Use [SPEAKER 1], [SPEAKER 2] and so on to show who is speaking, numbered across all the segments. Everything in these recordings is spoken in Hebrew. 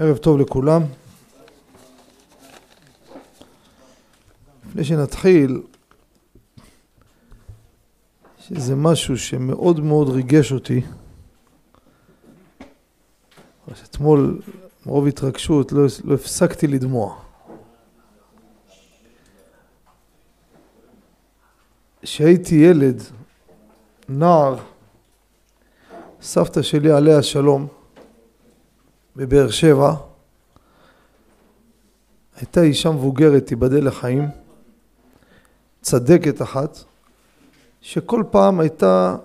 [SPEAKER 1] ערב טוב לכולם. לפני שנתחיל, שזה משהו שמאוד מאוד ריגש אותי. אתמול, מרוב התרגשות, לא, לא הפסקתי לדמוע. כשהייתי ילד, נער, סבתא שלי עליה השלום, בבאר שבע, הייתה אישה מבוגרת, תיבדל לחיים, צדקת אחת, שכל פעם הייתה,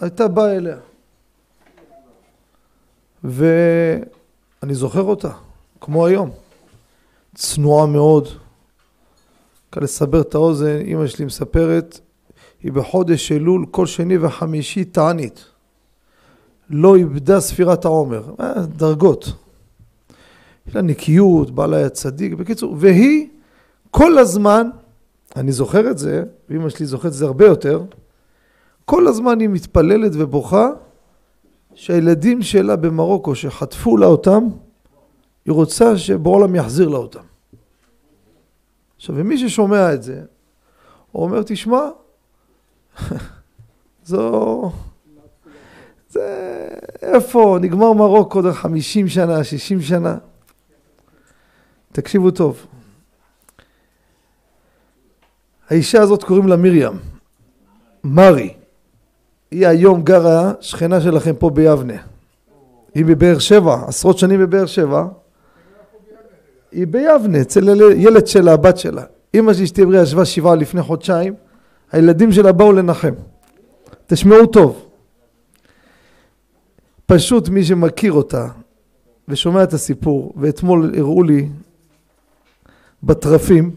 [SPEAKER 1] הייתה באה אליה. ואני זוכר אותה, כמו היום, צנועה מאוד. כאן לסבר את האוזן, אימא שלי מספרת, היא בחודש אלול כל שני וחמישי תענית. לא איבדה ספירת העומר, אה, דרגות. יש לה נקיות, בעלה היה צדיק, בקיצור, והיא כל הזמן, אני זוכר את זה, ואמא שלי זוכרת את זה הרבה יותר, כל הזמן היא מתפללת ובוכה שהילדים שלה במרוקו שחטפו לה אותם, היא רוצה שבעולם יחזיר לה אותם. עכשיו, ומי ששומע את זה, הוא אומר, תשמע, זו... זה... איפה? נגמר מרוקו עוד חמישים שנה, שישים שנה. תקשיבו טוב. האישה הזאת קוראים לה מרים, מרי. היא היום גרה שכנה שלכם פה ביבנה. היא בבאר שבע, עשרות שנים בבאר שבע. היא ביבנה, אצל ילד שלה, הבת שלה. אמא שלי אשתי עברי ישבה שבעה לפני חודשיים, הילדים שלה באו לנחם. תשמעו טוב. פשוט מי שמכיר אותה ושומע את הסיפור, ואתמול הראו לי בתרפים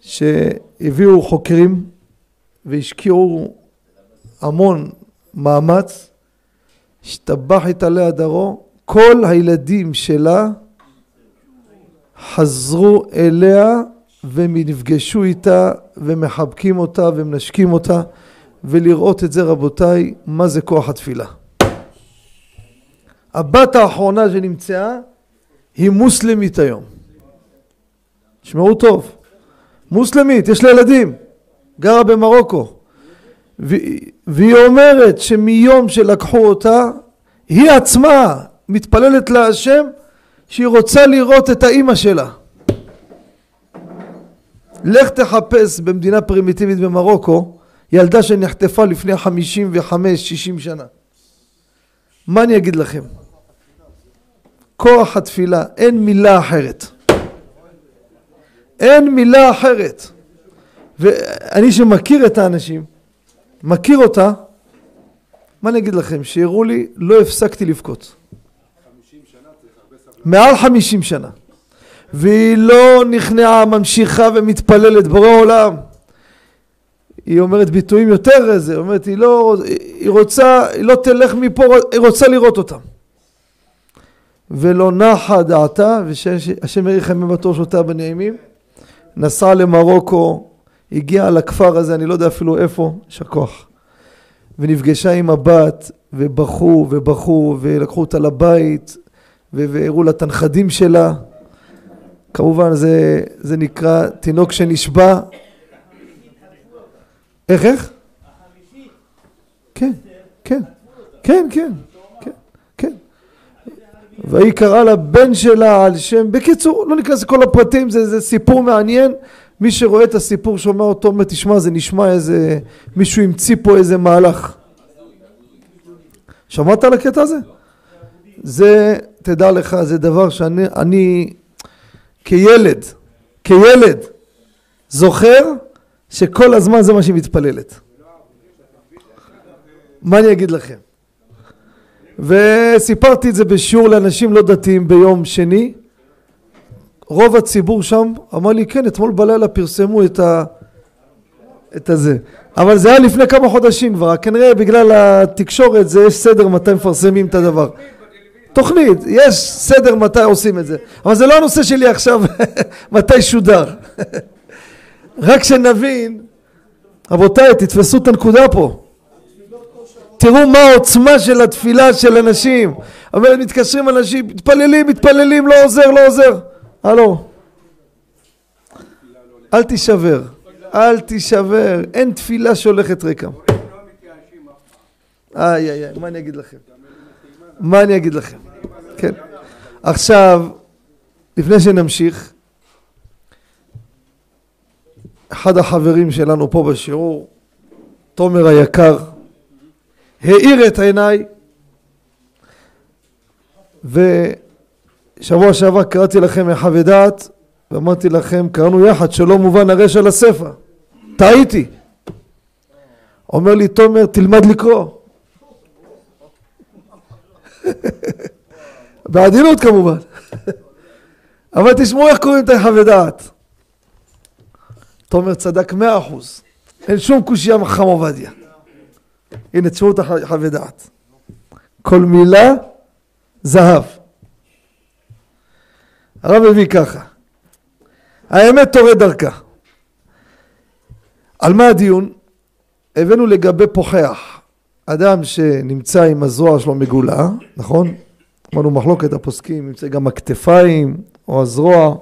[SPEAKER 1] שהביאו חוקרים והשקיעו המון מאמץ, השתבח את עליה דרו, כל הילדים שלה חזרו אליה ונפגשו איתה ומחבקים אותה ומנשקים אותה ולראות את זה רבותיי, מה זה כוח התפילה. הבת האחרונה שנמצאה היא מוסלמית היום. תשמעו טוב, מוסלמית, יש לה ילדים, גרה במרוקו. והיא אומרת שמיום שלקחו אותה, היא עצמה מתפללת להשם שהיא רוצה לראות את האימא שלה. לך תחפש במדינה פרימיטיבית במרוקו ילדה שנחטפה לפני חמישים וחמש, שישים שנה. מה אני אגיד לכם? כוח התפילה, אין מילה אחרת. אין מילה אחרת. ואני שמכיר את האנשים, מכיר אותה, מה אני אגיד לכם, שיראו לי, לא הפסקתי לבכות. מעל חמישים שנה. והיא לא נכנעה, ממשיכה ומתפללת, בורא עולם. היא אומרת ביטויים יותר איזה, היא אומרת, היא לא, היא רוצה, היא לא תלך מפה, היא רוצה לראות אותם. ולא נחה דעתה, ושהשם בטוב שותה בנעימים. נסע למרוקו, הגיע לכפר הזה, אני לא יודע אפילו איפה, יישר כוח. ונפגשה עם הבת, ובכו ובכו, ולקחו אותה לבית, והראו לה את הנכדים שלה. כמובן זה, זה נקרא תינוק שנשבע. איך, איך? כן, כן, כן, כן. והיא קראה לבן שלה על שם, בקיצור, לא ניכנס לכל הפרטים, זה, זה סיפור מעניין, מי שרואה את הסיפור שומע אותו אומר תשמע זה נשמע איזה, מישהו המציא פה איזה מהלך. שמעת על הקטע הזה? זה, תדע לך, זה דבר שאני אני, כילד, כילד, זוכר שכל הזמן זה מה שהיא מתפללת. מה אני אגיד לכם? וסיפרתי את זה בשיעור לאנשים לא דתיים ביום שני. רוב הציבור שם אמר לי, כן, אתמול בלילה פרסמו את, ה... את הזה. אבל זה היה לפני כמה חודשים כבר, כנראה בגלל התקשורת זה יש סדר מתי מפרסמים את הדבר. תוכנית, יש סדר מתי עושים את זה. אבל זה לא הנושא שלי עכשיו, מתי שודר. רק שנבין, רבותיי, תתפסו את הנקודה פה. תראו מה העוצמה של התפילה של אנשים. אומרת, מתקשרים אנשים, מתפללים, מתפללים, לא עוזר, לא עוזר. הלו. אל תישבר, אל תישבר, אין תפילה שהולכת ריקם. איי איי איי, מה אני אגיד לכם? מה אני אגיד לכם? כן. עכשיו, לפני שנמשיך, אחד החברים שלנו פה בשיעור, תומר היקר, האיר את עיניי ושבוע שעבר קראתי לכם מחווה דעת ואמרתי לכם, קראנו יחד שלא מובן הרשע לספר. טעיתי. אומר לי תומר, תלמד לקרוא. בעדינות כמובן. אבל תשמעו איך קוראים את החווה דעת. תומר צדק מאה אחוז. אין שום קושייה מחם עובדיה. הנה תשמעו את החווה דעת. כל מילה זהב. הרב הביא ככה. האמת תורד דרכה. על מה הדיון? הבאנו לגבי פוחח. אדם שנמצא עם הזרוע שלו מגולה, נכון? אמרנו מחלוקת הפוסקים, נמצא גם הכתפיים או הזרוע.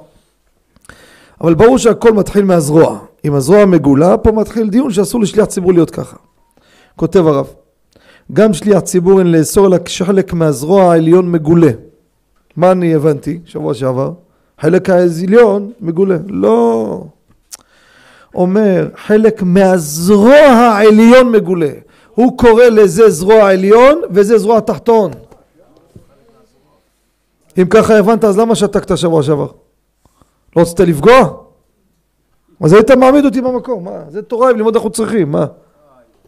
[SPEAKER 1] אבל ברור שהכל מתחיל מהזרוע. אם הזרוע מגולה, פה מתחיל דיון שאסור לשליח ציבור להיות ככה. כותב הרב, גם שליח ציבור אין לאסור אלא כשחלק מהזרוע העליון מגולה. מה אני הבנתי שבוע שעבר? חלק העליון מגולה. לא. אומר, חלק מהזרוע העליון מגולה. הוא קורא לזה זרוע עליון וזה זרוע תחתון. אם ככה הבנת, אז למה שתקת שבוע שעבר? לא רצית לפגוע? אז היית מעמיד אותי במקום, מה? זה תורה, ללמוד אנחנו צריכים, מה?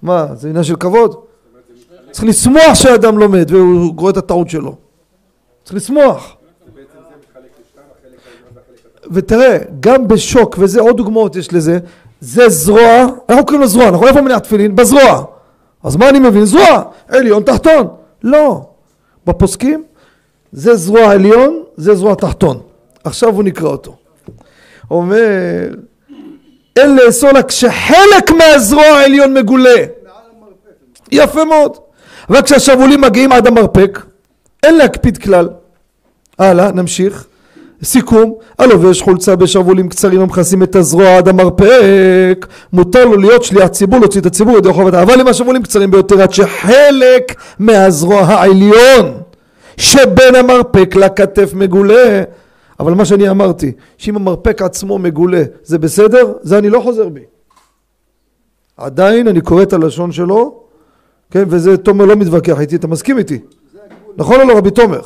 [SPEAKER 1] מה, זה עניין של כבוד? צריך לשמוח שאדם לומד והוא רואה את הטעות שלו. צריך לשמוח. ותראה, גם בשוק, וזה עוד דוגמאות יש לזה, זה זרוע, אנחנו קוראים לו זרוע, נכון? איפה מניח תפילין? בזרוע. אז מה אני מבין? זרוע, עליון, תחתון. לא. בפוסקים, זה זרוע עליון, זה זרוע תחתון. עכשיו הוא נקרא אותו. אומר, אין לאסור לה כשחלק מהזרוע העליון מגולה. יפה מאוד. אבל כשהשבולים מגיעים עד המרפק, אין להקפיד כלל. הלאה, נמשיך. סיכום, הלובש חולצה בשרוולים קצרים המכסים את הזרוע עד המרפק, מותר לו להיות שליח ציבור, להוציא את הציבור ידי חובתה, אבל אם השרוולים קצרים ביותר עד שחלק מהזרוע העליון שבין המרפק לכתף מגולה, אבל מה שאני אמרתי, שאם המרפק עצמו מגולה, זה בסדר? זה אני לא חוזר בי. עדיין אני קורא את הלשון שלו, כן, וזה תומר לא מתווכח איתי, אתה מסכים איתי? נכון או לא רבי תומר?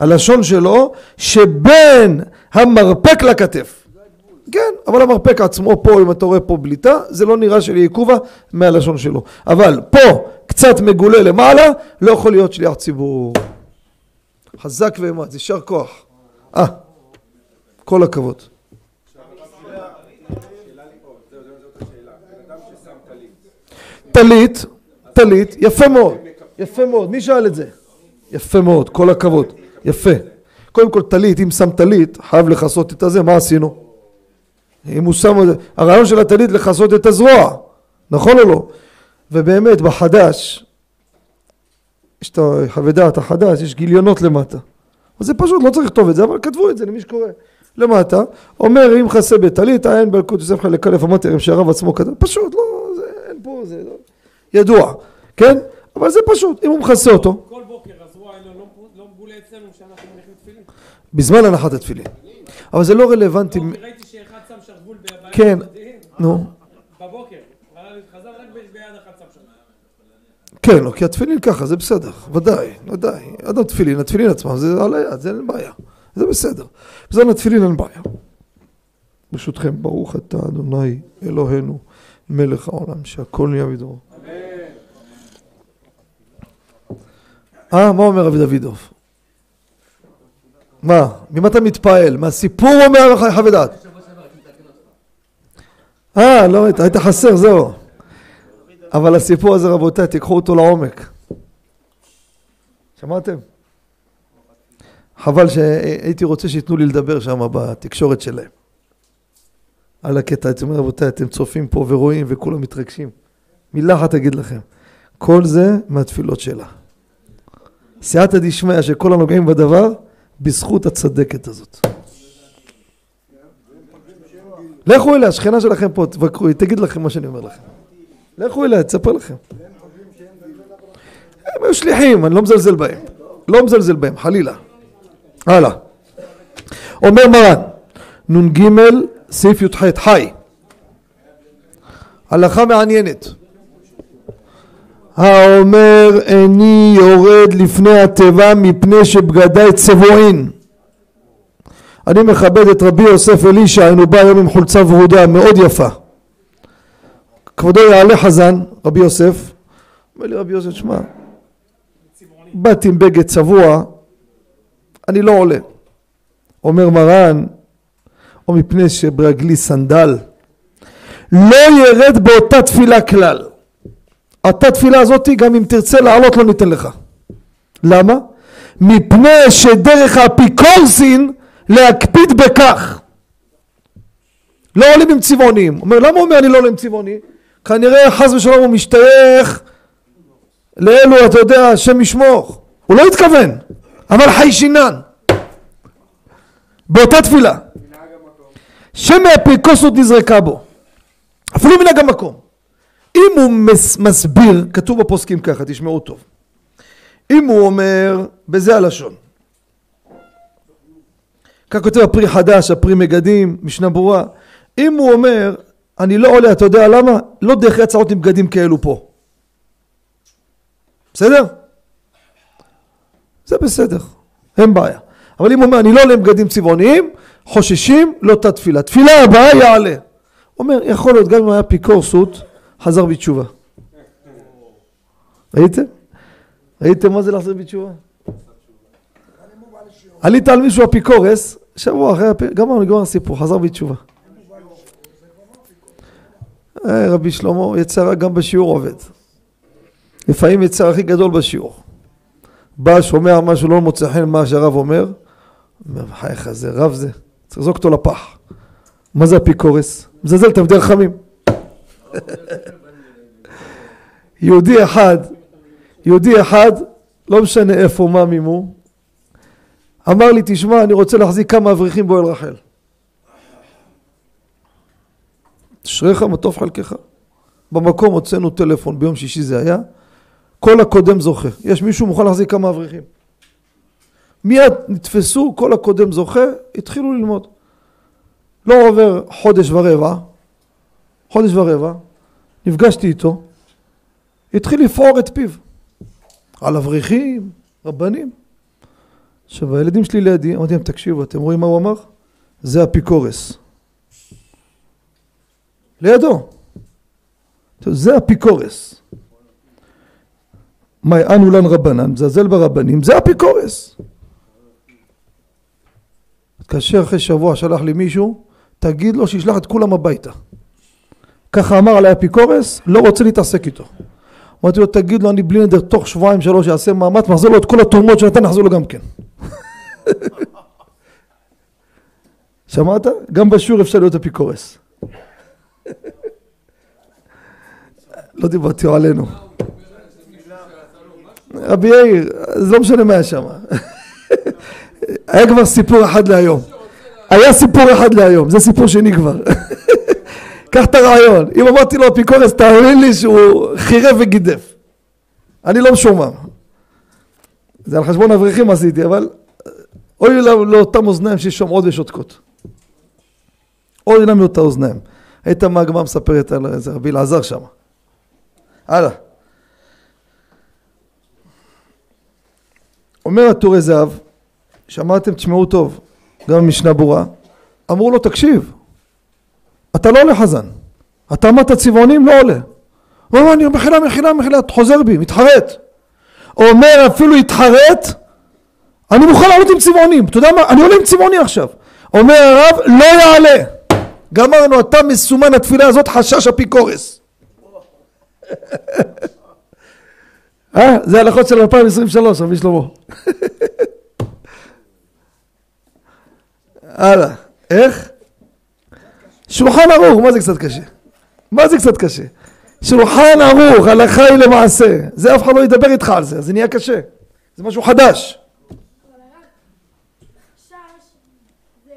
[SPEAKER 1] הלשון שלו שבין המרפק לכתף. כן, אבל המרפק עצמו פה, אם אתה רואה פה בליטה, זה לא נראה שלי עיכובה מהלשון שלו. אבל פה קצת מגולה למעלה, לא יכול להיות שליח ציבור. חזק ואמץ, יישר כוח. אה, כל הכבוד. טלית, טלית, יפה מאוד, יפה מאוד, מי שאל את זה? יפה מאוד, כל הכבוד. יפה. קודם כל טלית, אם שם טלית, חייב לכסות את הזה, מה עשינו? אם הוא שם... הרעיון של הטלית לכסות את הזרוע, נכון או לא? ובאמת בחדש, יש את דעת החדש, יש גיליונות למטה. אז זה פשוט, לא צריך לכתוב את זה, אבל כתבו את זה למי שקורא. למטה, אומר אם חסה בטלית, אין בלקוט יוסף חלק א' אמרתי להם שהרב עצמו כתב, פשוט, לא, זה, אין פה, זה לא, ידוע, כן? אבל זה פשוט, אם הוא מכסה אותו.
[SPEAKER 2] כל בוקר הזרוע האלה לא, לא מגולה אצלנו שאנחנו מניחים תפילין.
[SPEAKER 1] בזמן הנחת התפילין. אבל זה לא רלוונטי.
[SPEAKER 2] לא, ראיתי שאחד שם שרוול ב- ביד
[SPEAKER 1] כן, נו.
[SPEAKER 2] בבוקר, אבל חזר רק ב- ביד אחת שם שרוול.
[SPEAKER 1] כן, לא, כי התפילין ככה, זה בסדר, ודאי, ודאי. עד התפילין, התפילין עצמם, זה על היד, זה אין בעיה. זה בסדר. בזמן התפילין אין בעיה. ברשותכם, ברוך אתה אדוני אלוהינו, מלך העולם, שהכל נהיה בדברו. אה, מה אומר רבי דוידוב? מה? ממה אתה מתפעל? מהסיפור או מהחווה דעת? אה, לא, היית חסר, זהו. אבל הסיפור הזה, רבותיי, תיקחו אותו לעומק. שמעתם? חבל שהייתי רוצה שייתנו לי לדבר שם בתקשורת שלהם. על הקטע, הייתי אומר, רבותיי, אתם צופים פה ורואים וכולם מתרגשים. מילה אחת אגיד לכם, כל זה מהתפילות שלה. סייעתא דשמיא שכל הנוגעים בדבר, בזכות הצדקת הזאת. לכו אליה, השכנה שלכם פה, תבקרו, היא תגיד לכם מה שאני אומר לכם. לכו אליה, תספר לכם. הם היו שליחים, אני לא מזלזל בהם. לא מזלזל בהם, חלילה. הלאה. אומר מרן, נ"ג סעיף י"ח, חי. הלכה מעניינת. האומר איני יורד לפני התיבה מפני שבגדיי צבועין. אני מכבד את רבי יוסף אלישע, היינו בא היום עם חולצה ורודה מאוד יפה. כבודו יעלה חזן, רבי יוסף. אומר לי רבי יוסף, שמע, באתי עם בגד צבוע, אני לא עולה. אומר מרן, או מפני שברגלי סנדל, לא ירד באותה תפילה כלל. אותה תפילה הזאתי, גם אם תרצה לעלות לא ניתן לך. למה? מפני שדרך האפיקורסין להקפיד בכך. לא עולים עם צבעונים. אומר, למה הוא אומר אני לא עולה עם צבעוני? כנראה חס ושלום הוא משתייך לאלו, אתה יודע, השם ישמור. הוא לא התכוון, אבל חי שינן. באותה תפילה. שמא אפיקוסות נזרקה בו. אפילו מנהג המקום. אם הוא מס, מסביר, כתוב בפוסקים ככה, תשמעו טוב. אם הוא אומר, בזה הלשון. כך כותב הפרי חדש, הפרי מגדים, משנה ברורה. אם הוא אומר, אני לא עולה, אתה יודע למה? לא דרך הצעות עם בגדים כאלו פה. בסדר? זה בסדר, אין בעיה. אבל אם הוא אומר, אני לא עולה עם בגדים צבעוניים, חוששים, לא תת תפילה. תפילה הבאה יעלה. אומר, יכול להיות, גם אם היה אפיקורסות, חזר בתשובה. ראיתם? ראיתם מה זה לחזור בתשובה? עלית על מישהו אפיקורס, שבוע אחרי, גמרנו, נגמר הסיפור, חזר בתשובה. אה, רבי שלמה, יצר גם בשיעור עובד. לפעמים יצר הכי גדול בשיעור. בא, שומע משהו לא מוצא חן מה שהרב אומר, אומר, בחייך, זה רב זה, צריך לזרוק אותו לפח. מה זה אפיקורס? מזלזל תלמידי רחמים. יהודי אחד, יהודי אחד, לא משנה איפה, מה מימו, אמר לי, תשמע, אני רוצה להחזיק כמה אברכים באוהל רחל. אשריך מה חלקך. במקום הוצאנו טלפון, ביום שישי זה היה, כל הקודם זוכה. יש מישהו מוכן להחזיק כמה אברכים. מיד נתפסו, כל הקודם זוכה, התחילו ללמוד. לא עובר חודש ורבע, חודש ורבע, נפגשתי איתו, התחיל לפעור את פיו על אברכים, רבנים. עכשיו הילדים שלי לידי, אמרתי להם תקשיבו, אתם רואים מה הוא אמר? זה אפיקורס. לידו. זה אפיקורס. מאי אנו לן רבנן, מזלזל ברבנים, זה אפיקורס. התקשר אחרי שבוע, שלח לי מישהו, תגיד לו שישלח את כולם הביתה. ככה אמר עלי אפיקורס, לא רוצה להתעסק איתו. אמרתי לו, תגיד לו, אני בלי נדר, תוך שבועיים שלוש יעשה מאמץ, מחזיר לו את כל התרומות שנתן, נחזיר לו גם כן. שמעת? גם בשיעור אפשר להיות אפיקורס. לא דיברתי עלינו. רבי יאיר, זה לא משנה מה היה שם. היה כבר סיפור אחד להיום. היה סיפור אחד להיום, זה סיפור שני כבר. קח את הרעיון. אם אמרתי לו אפיקורס, תאמין לי שהוא חירב וגידף. אני לא משומם. זה על חשבון אברכים עשיתי, אבל אוי לאותם אוזניים ששומעות ושותקות. אוי לנו לאותה אוזניים. היית מה הגמרא מספרת על איזה רבי אלעזר שם. הלאה. אומר הטורי זהב, שמעתם, תשמעו טוב, גם משנה ברורה, אמרו לו, תקשיב, אתה לא עולה חזן, אתה אמרת צבעונים, לא עולה. הוא אומר, אני מחילה, מחילה, מחילה, חוזר בי, מתחרט. אומר, אפילו התחרט, אני מוכן לעלות עם צבעונים, אתה יודע מה, אני עולה עם צבעוני עכשיו. אומר הרב, לא יעלה. גמרנו, אתה מסומן התפילה הזאת חשש אפיקורס. אה, זה הלכות של 2023, רבי שלמה. הלאה, איך? שולחן ערוך, מה זה קצת קשה? מה זה קצת קשה? שולחן ערוך, הלכה היא למעשה. זה אף אחד לא ידבר איתך על זה, זה נהיה קשה. זה משהו חדש.
[SPEAKER 3] אבל רק חשש, זה,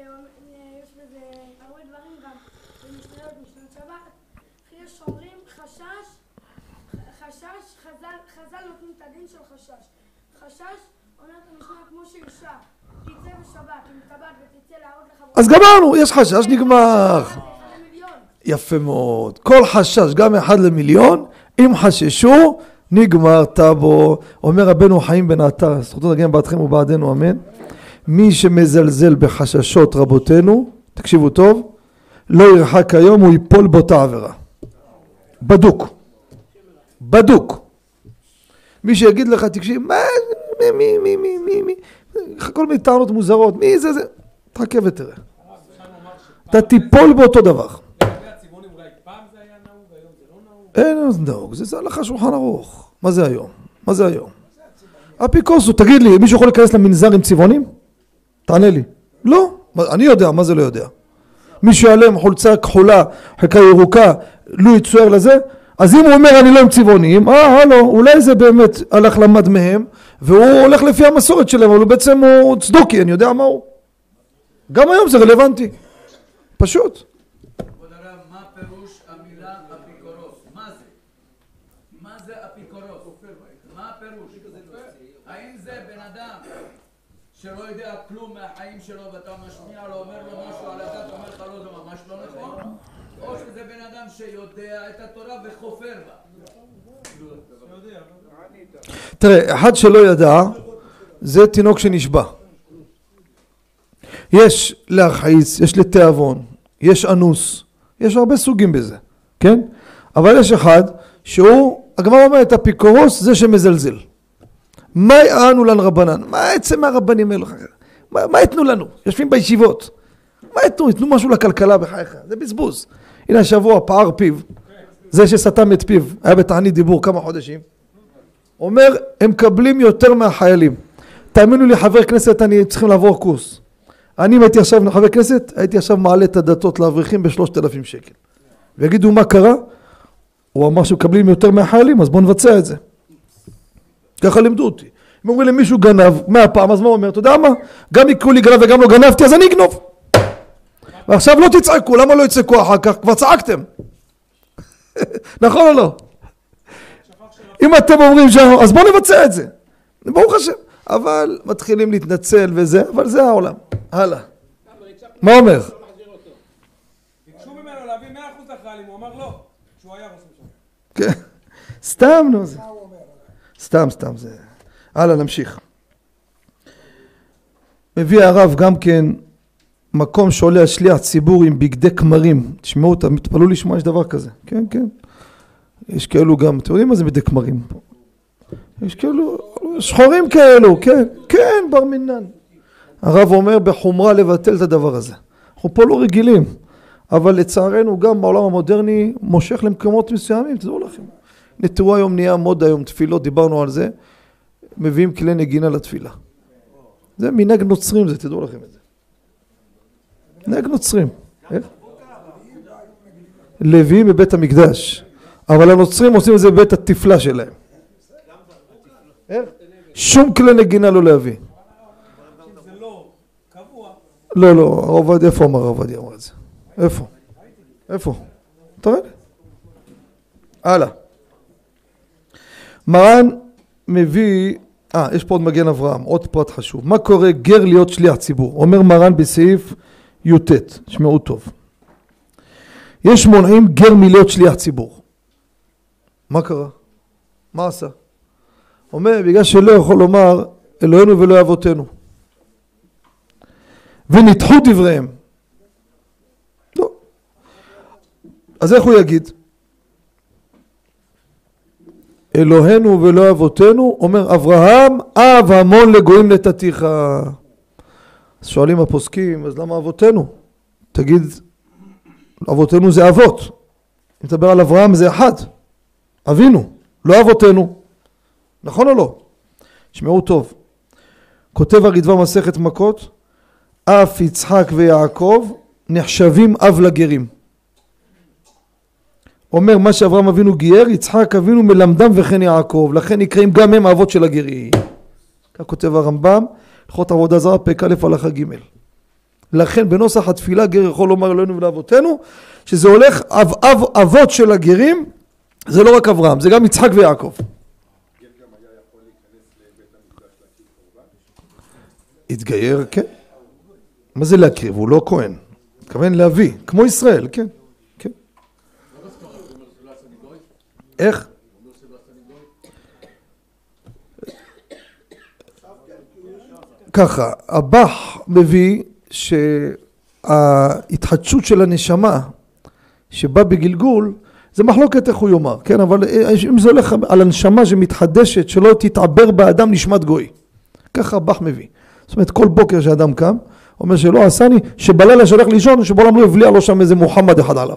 [SPEAKER 3] יש בזה הרבה דברים גם, במשניות, משנת שבת, יש אומרים חשש, חשש, חז"ל, חז"ל נותנים את הדין של חשש. חשש, אומרת המשנה כמו שאישה תצא בשבת, עם טבעת ותצא להראות לך...
[SPEAKER 1] אז גמרנו, יש חשש, נגמר. יפה מאוד. כל חשש, גם אחד למיליון, אם חששו, נגמר טאבו. אומר רבנו חיים בן עטר, זכותו תגן בעדכם ובעדנו, אמן. מי שמזלזל בחששות רבותינו, תקשיבו טוב, לא ירחק היום, הוא ייפול באותה עבירה. בדוק. בדוק. מי שיגיד לך, תקשיב, מה, מי, מי, מי, מי, מי, מי, כל מיני טענות מוזרות, מי זה, זה, תחכה ותראה. אתה תיפול באותו דבר.
[SPEAKER 2] זה היה נהוג, זה?
[SPEAKER 1] אין הלכה שולחן ערוך. מה זה היום? מה זה היום? אפיקורסו, תגיד לי, מישהו יכול להיכנס למנזר עם צבעונים? תענה לי. לא. אני יודע, מה זה לא יודע? מישהו יעלה עם חולצה כחולה, חלקה ירוקה, לו יצויר לזה, אז אם הוא אומר אני לא עם צבעונים, אה, הלו, אולי זה באמת הלך למד מהם, והוא הולך לפי המסורת שלהם, אבל הוא בעצם הוא צדוקי, אני יודע מה הוא. גם היום זה רלוונטי. פשוט.
[SPEAKER 4] שלא יודע כלום מהחיים שלו ואתה משמיע לו, אומר לו משהו על הדת, אומר לך לא, זה ממש לא נכון? או שזה בן אדם שיודע את התורה וחופר בה?
[SPEAKER 1] תראה, אחד שלא ידע, זה תינוק שנשבע. יש להרחיץ, יש לתיאבון, יש אנוס, יש הרבה סוגים בזה, כן? אבל יש אחד שהוא, הגמרא אומרת, אפיקורוס זה שמזלזל. מה יענו לנו רבנן? מה יצא מהרבנים האלו? מה יתנו לנו? יושבים בישיבות. מה יתנו? יתנו משהו לכלכלה בחייך, זה בזבוז. הנה השבוע פער פיו, זה שסתם את פיו, היה בתענית דיבור כמה חודשים. אומר, הם מקבלים יותר מהחיילים. תאמינו לי, חבר כנסת, אני צריכים לעבור קורס. אני אם הייתי עכשיו חבר כנסת, הייתי עכשיו מעלה את הדתות לאברכים בשלושת אלפים שקל. ויגידו מה קרה? הוא אמר שמקבלים יותר מהחיילים, אז בואו נבצע את זה. ככה לימדו אותי. אם אומרים למישהו גנב מאה פעם, אז מה הוא אומר? אתה יודע מה? גם יקראו לי גנב וגם לא גנבתי, אז אני אגנוב. ועכשיו לא תצעקו, למה לא יצעקו אחר כך? כבר צעקתם. נכון או לא? אם אתם אומרים שאנחנו, אז בואו נבצע את זה. ברוך השם. אבל מתחילים להתנצל וזה, אבל זה העולם. הלאה. מה אומר?
[SPEAKER 2] ביקשו ממנו להביא 100% לחיילים, הוא אמר לא.
[SPEAKER 1] כן. סתם נו זה. סתם סתם זה. הלאה נמשיך. מביא הרב גם כן מקום שעולה שליח ציבור עם בגדי כמרים. תשמעו אותם, תתפלאו לשמוע יש דבר כזה. כן כן. יש כאלו גם, אתם יודעים מה זה בגדי כמרים? יש כאלו שחורים כאלו, כן, כן בר מינן. הרב אומר בחומרה לבטל את הדבר הזה. אנחנו פה לא רגילים, אבל לצערנו גם בעולם המודרני מושך למקומות מסוימים, תדעו לכם. תראו היום נהיה מוד היום תפילות, דיברנו על זה, מביאים כלי נגינה לתפילה. זה מנהג נוצרים זה, תדעו לכם את זה. מנהג נוצרים. לוויים בבית המקדש, אבל הנוצרים עושים את זה בבית התפלה שלהם. שום כלי נגינה לא להביא.
[SPEAKER 2] לא
[SPEAKER 1] לא, הרב עובדיה, איפה אמר הרב עובדיה אמר את זה? איפה? איפה? תראה לי. הלאה. מרן מביא, אה, יש פה עוד מגן אברהם, עוד פרט חשוב. מה קורה גר להיות שליח ציבור? אומר מרן בסעיף י"ט, תשמעו טוב. יש מונעים גר מלהיות שליח ציבור. מה קרה? מה עשה? אומר, בגלל שלא יכול לומר אלוהינו ואלוהי אבותינו. ונדחו דבריהם. לא. אז איך הוא יגיד? אלוהינו ואלוהי אבותינו, אומר אברהם, אב המון לגויים נתתיך. אז שואלים הפוסקים, אז למה אבותינו? תגיד, אבותינו זה אבות. אם נדבר על אברהם זה אחד. אבינו, לא אבותינו. נכון או לא? תשמעו טוב. כותב הרדב"ם מסכת מכות, אף יצחק ויעקב נחשבים אב לגרים. אומר מה שאברהם אבינו גייר, יצחק אבינו מלמדם וכן יעקב, לכן נקראים גם הם האבות של הגרים. כך כותב הרמב"ם, הלכות עבודה זרה, פרק א' הלכה ג'. לכן בנוסח התפילה גר יכול לומר אלוהינו ולאבותינו, שזה הולך אב, אב, אבות של הגרים, זה לא רק אברהם, זה גם יצחק ויעקב. התגייר, כן. מה זה להקריב? הוא לא כהן. מתכוון להביא, כמו ישראל, כן. כן. איך? ככה, הבח מביא שההתחדשות של הנשמה שבא בגלגול זה מחלוקת איך הוא יאמר, כן? אבל אם זה הולך על הנשמה שמתחדשת, שלא תתעבר באדם נשמת גוי. ככה הבח מביא. זאת אומרת, כל בוקר שאדם קם, אומר שלא עשני, שבלילה שהולך לישון, שבעולם לא הבליע לו שם איזה מוחמד אחד עליו.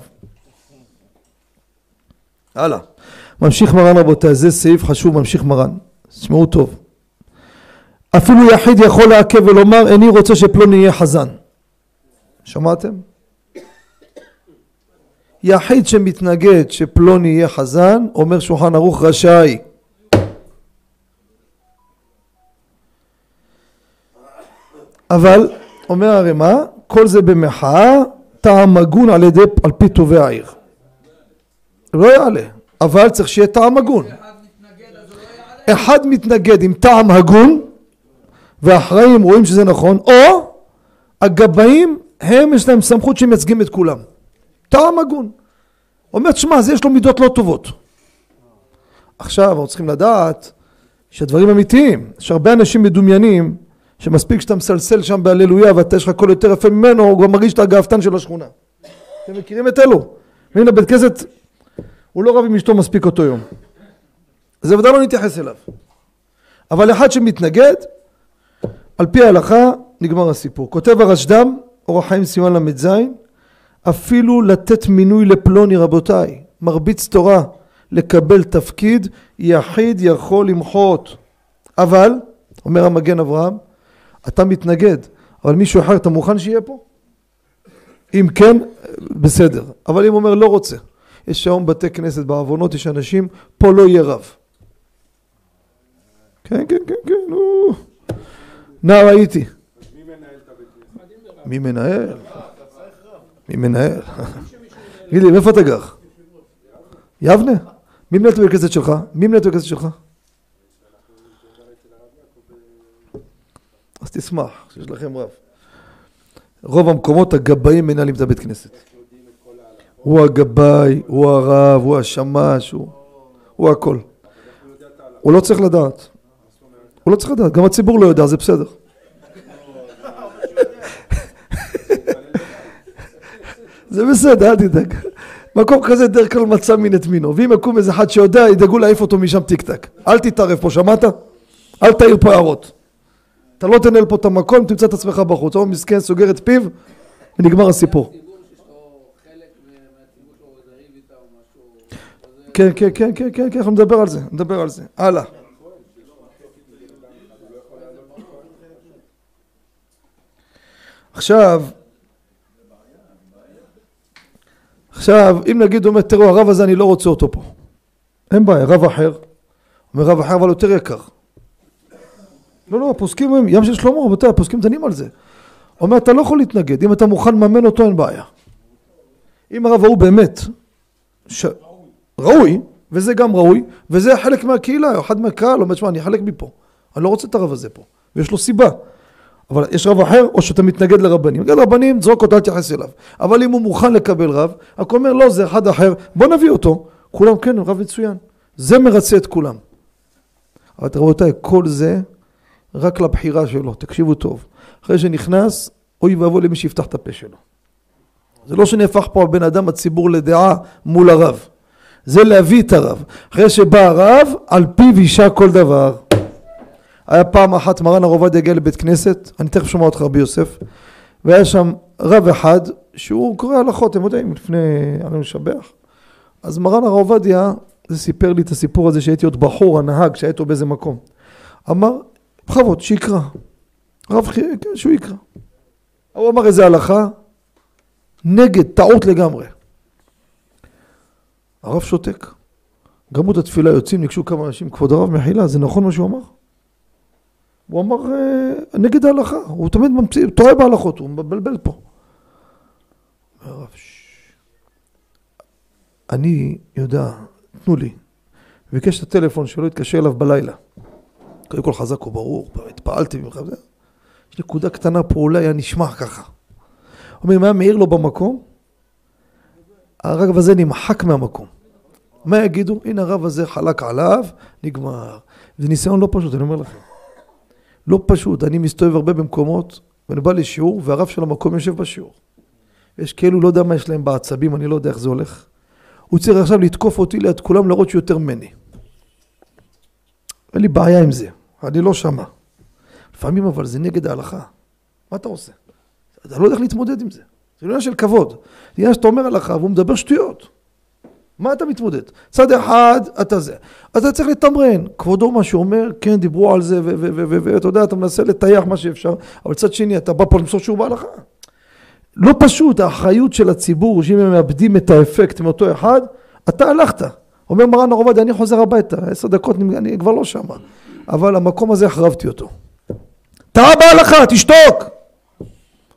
[SPEAKER 1] הלאה. ממשיך מרן רבותיי, זה סעיף חשוב, ממשיך מרן. תשמעו טוב. אפילו יחיד יכול לעכב ולומר, איני רוצה שפלוני יהיה חזן. שמעתם? יחיד שמתנגד שפלוני יהיה חזן, אומר שולחן ערוך רשאי. אבל, אומר הרמ"א, כל זה במחאה, טעם הגון על ידי, על פי טובי העיר. לא יעלה, אבל צריך שיהיה טעם הגון.
[SPEAKER 4] אחד מתנגד הוא לא
[SPEAKER 1] טעם הגון, והאחראים רואים שזה נכון, או הגבאים, הם יש להם סמכות שהם מייצגים את כולם. טעם הגון. אומר, תשמע, אז יש לו מידות לא טובות. עכשיו, אנחנו צריכים לדעת שהדברים אמיתיים. יש הרבה אנשים מדומיינים, שמספיק שאתה מסלסל שם בהללויה ואתה יש לך קול יותר יפה ממנו, הוא כבר מרגיש שאתה הגאוותן של השכונה. אתם מכירים את אלו? והנה בית כנסת, הוא לא רב עם אשתו מספיק אותו יום. זה ודאי לא נתייחס אליו. אבל אחד שמתנגד, על פי ההלכה נגמר הסיפור. כותב הרשד"ם, אורח חיים סימן ל"ז, אפילו לתת מינוי לפלוני רבותיי, מרביץ תורה, לקבל תפקיד, יחיד יכול למחות. אבל, אומר המגן אברהם, אתה מתנגד, אבל מישהו אחר אתה מוכן שיהיה פה? אם כן, בסדר. אבל אם אומר לא רוצה, יש היום בתי כנסת בעוונות, יש אנשים, פה לא יהיה רב. כן, כן, כן, כן, נו. נער הייתי. מי מנהל? מי מנהל? תגיד לי, מאיפה אתה גר? יבנה? מי מנהל את הבית כנסת שלך? מי מנהל את הבית כנסת שלך? אז תשמח שיש לכם רב. רוב המקומות הגבאים מנהלים את הבית כנסת. הוא הגבאי, הוא הרב, הוא השמש, הוא הכל. הוא לא צריך לדעת. הוא לא צריך לדעת, גם הציבור לא יודע, זה בסדר. זה בסדר, אל תדאג. מקום כזה דרך כלל מצא מין את מינו, ואם יקום איזה אחד שיודע, ידאגו להעיף אותו משם טיק טק. אל תתערב פה, שמעת? אל תעיר פה הערות. אתה לא תנהל פה את המקום, תמצא את עצמך בחוץ. או מסכן, סוגר את פיו, ונגמר הסיפור. כן, כן, כן, כן, כן, כן, אנחנו נדבר על זה, נדבר על זה. הלאה. עכשיו, עכשיו, אם נגיד אומר, תראו, הרב הזה אני לא רוצה אותו פה. אין בעיה, רב אחר. אומר רב אחר אבל יותר יקר. לא, לא, הפוסקים הם, ים של שלמה, רבותיי, הפוסקים דנים על זה. אומר, אתה לא יכול להתנגד, אם אתה מוכן לממן אותו, אין בעיה. אם הרב ההוא באמת, ש... ראוי, וזה גם ראוי, וזה חלק מהקהילה, אחד מהקהל, אומר, שמע, אני חלק מפה, אני לא רוצה את הרב הזה פה, ויש לו סיבה. אבל יש רב אחר, או שאתה מתנגד לרבנים. מתנגד לרבנים, זרוק אותו, אל תתייחס אליו. אבל אם הוא מוכן לקבל רב, רק אומר, לא, זה אחד אחר, בוא נביא אותו. כולם, כן, רב מצוין. זה מרצה את כולם. אבל רבותיי, כל זה רק לבחירה שלו, תקשיבו טוב. אחרי שנכנס, אוי ואבוי למי שיפתח את הפה שלו. זה לא שנהפך פה הבן אדם הציבור לדעה מול הרב. זה להביא את הרב. אחרי שבא הרב, על פיו יישק כל דבר. היה פעם אחת מרן הרב עובדיה הגיע לבית כנסת, אני תכף שומע אותך רבי יוסף, והיה שם רב אחד שהוא קורא הלכות, אתם יודעים, לפני, אני משבח. אז מרן הרב עובדיה, זה סיפר לי את הסיפור הזה שהייתי עוד בחור, הנהג, שהיה איתו באיזה מקום. אמר, בכבוד, שיקרא. רב חייה, כן, שהוא יקרא. הוא אמר איזה הלכה, נגד, טעות לגמרי. הרב שותק. גמרו את התפילה, יוצאים, ניגשו כמה אנשים, כבוד הרב מחילה, זה נכון מה שהוא אמר? הוא אמר אה, נגד ההלכה, הוא תמיד ממציא, טועה בהלכות, הוא מבלבל פה. הרב, "ששש. אני יודע, תנו לי. ביקש את הטלפון שלו, התקשר אליו בלילה. קודם כל חזק וברור, התפעלתי ממך. יש נקודה קטנה פה, אולי היה נשמע ככה. אומר, אם היה מעיר לו במקום, הרב הזה נמחק מהמקום. מה יגידו? הנה הרב הזה חלק עליו, נגמר. זה ניסיון לא פשוט, אני אומר לכם. לא פשוט, אני מסתובב הרבה במקומות, ואני בא לשיעור, והרב של המקום יושב בשיעור. יש כאלו, לא יודע מה יש להם בעצבים, אני לא יודע איך זה הולך. הוא צריך עכשיו לתקוף אותי ליד כולם, להראות שהוא יותר ממני. אין לי בעיה עם זה, אני לא שמה. לפעמים אבל זה נגד ההלכה. מה אתה עושה? אתה לא יודע איך להתמודד עם זה. זה עניין של כבוד. זה עניין שאתה אומר הלכה והוא מדבר שטויות. מה אתה מתמודד? צד אחד, אתה זה. אז אתה צריך לתמרן. כבודו מה שאומר, כן, דיברו על זה, ואתה יודע, אתה מנסה לטייח מה שאפשר, אבל צד שני, אתה בא פה למסור שיעור בהלכה. לא פשוט, האחריות של הציבור, שאם הם מאבדים את האפקט מאותו אחד, אתה הלכת. אומר מרן הרב עובדיה, אני חוזר הביתה, עשר דקות, אני כבר לא שמה. אבל המקום הזה, החרבתי אותו. טעה בהלכה, תשתוק!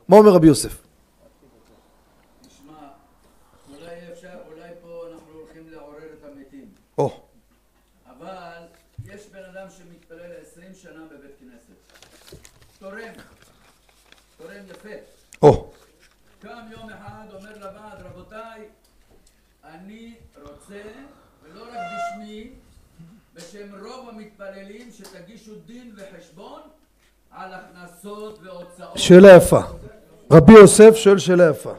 [SPEAKER 1] מה אומר רבי יוסף?
[SPEAKER 4] תשמע, אולי אפשר, אולי פה אנחנו הולכים לעורר את המתים.
[SPEAKER 1] או,
[SPEAKER 4] אבל יש בן אדם שמתפלל עשרים שנה בבית כנסת. תורם. תורם יפה.
[SPEAKER 1] או,
[SPEAKER 4] קם יום אחד, אומר לוועד, רבותיי, אני רוצה, ולא רק בשמי, בשם רוב המתפללים, שתגישו דין וחשבון על הכנסות והוצאות.
[SPEAKER 1] שאלה יפה. רבי יוסף שואל שאלה יפה.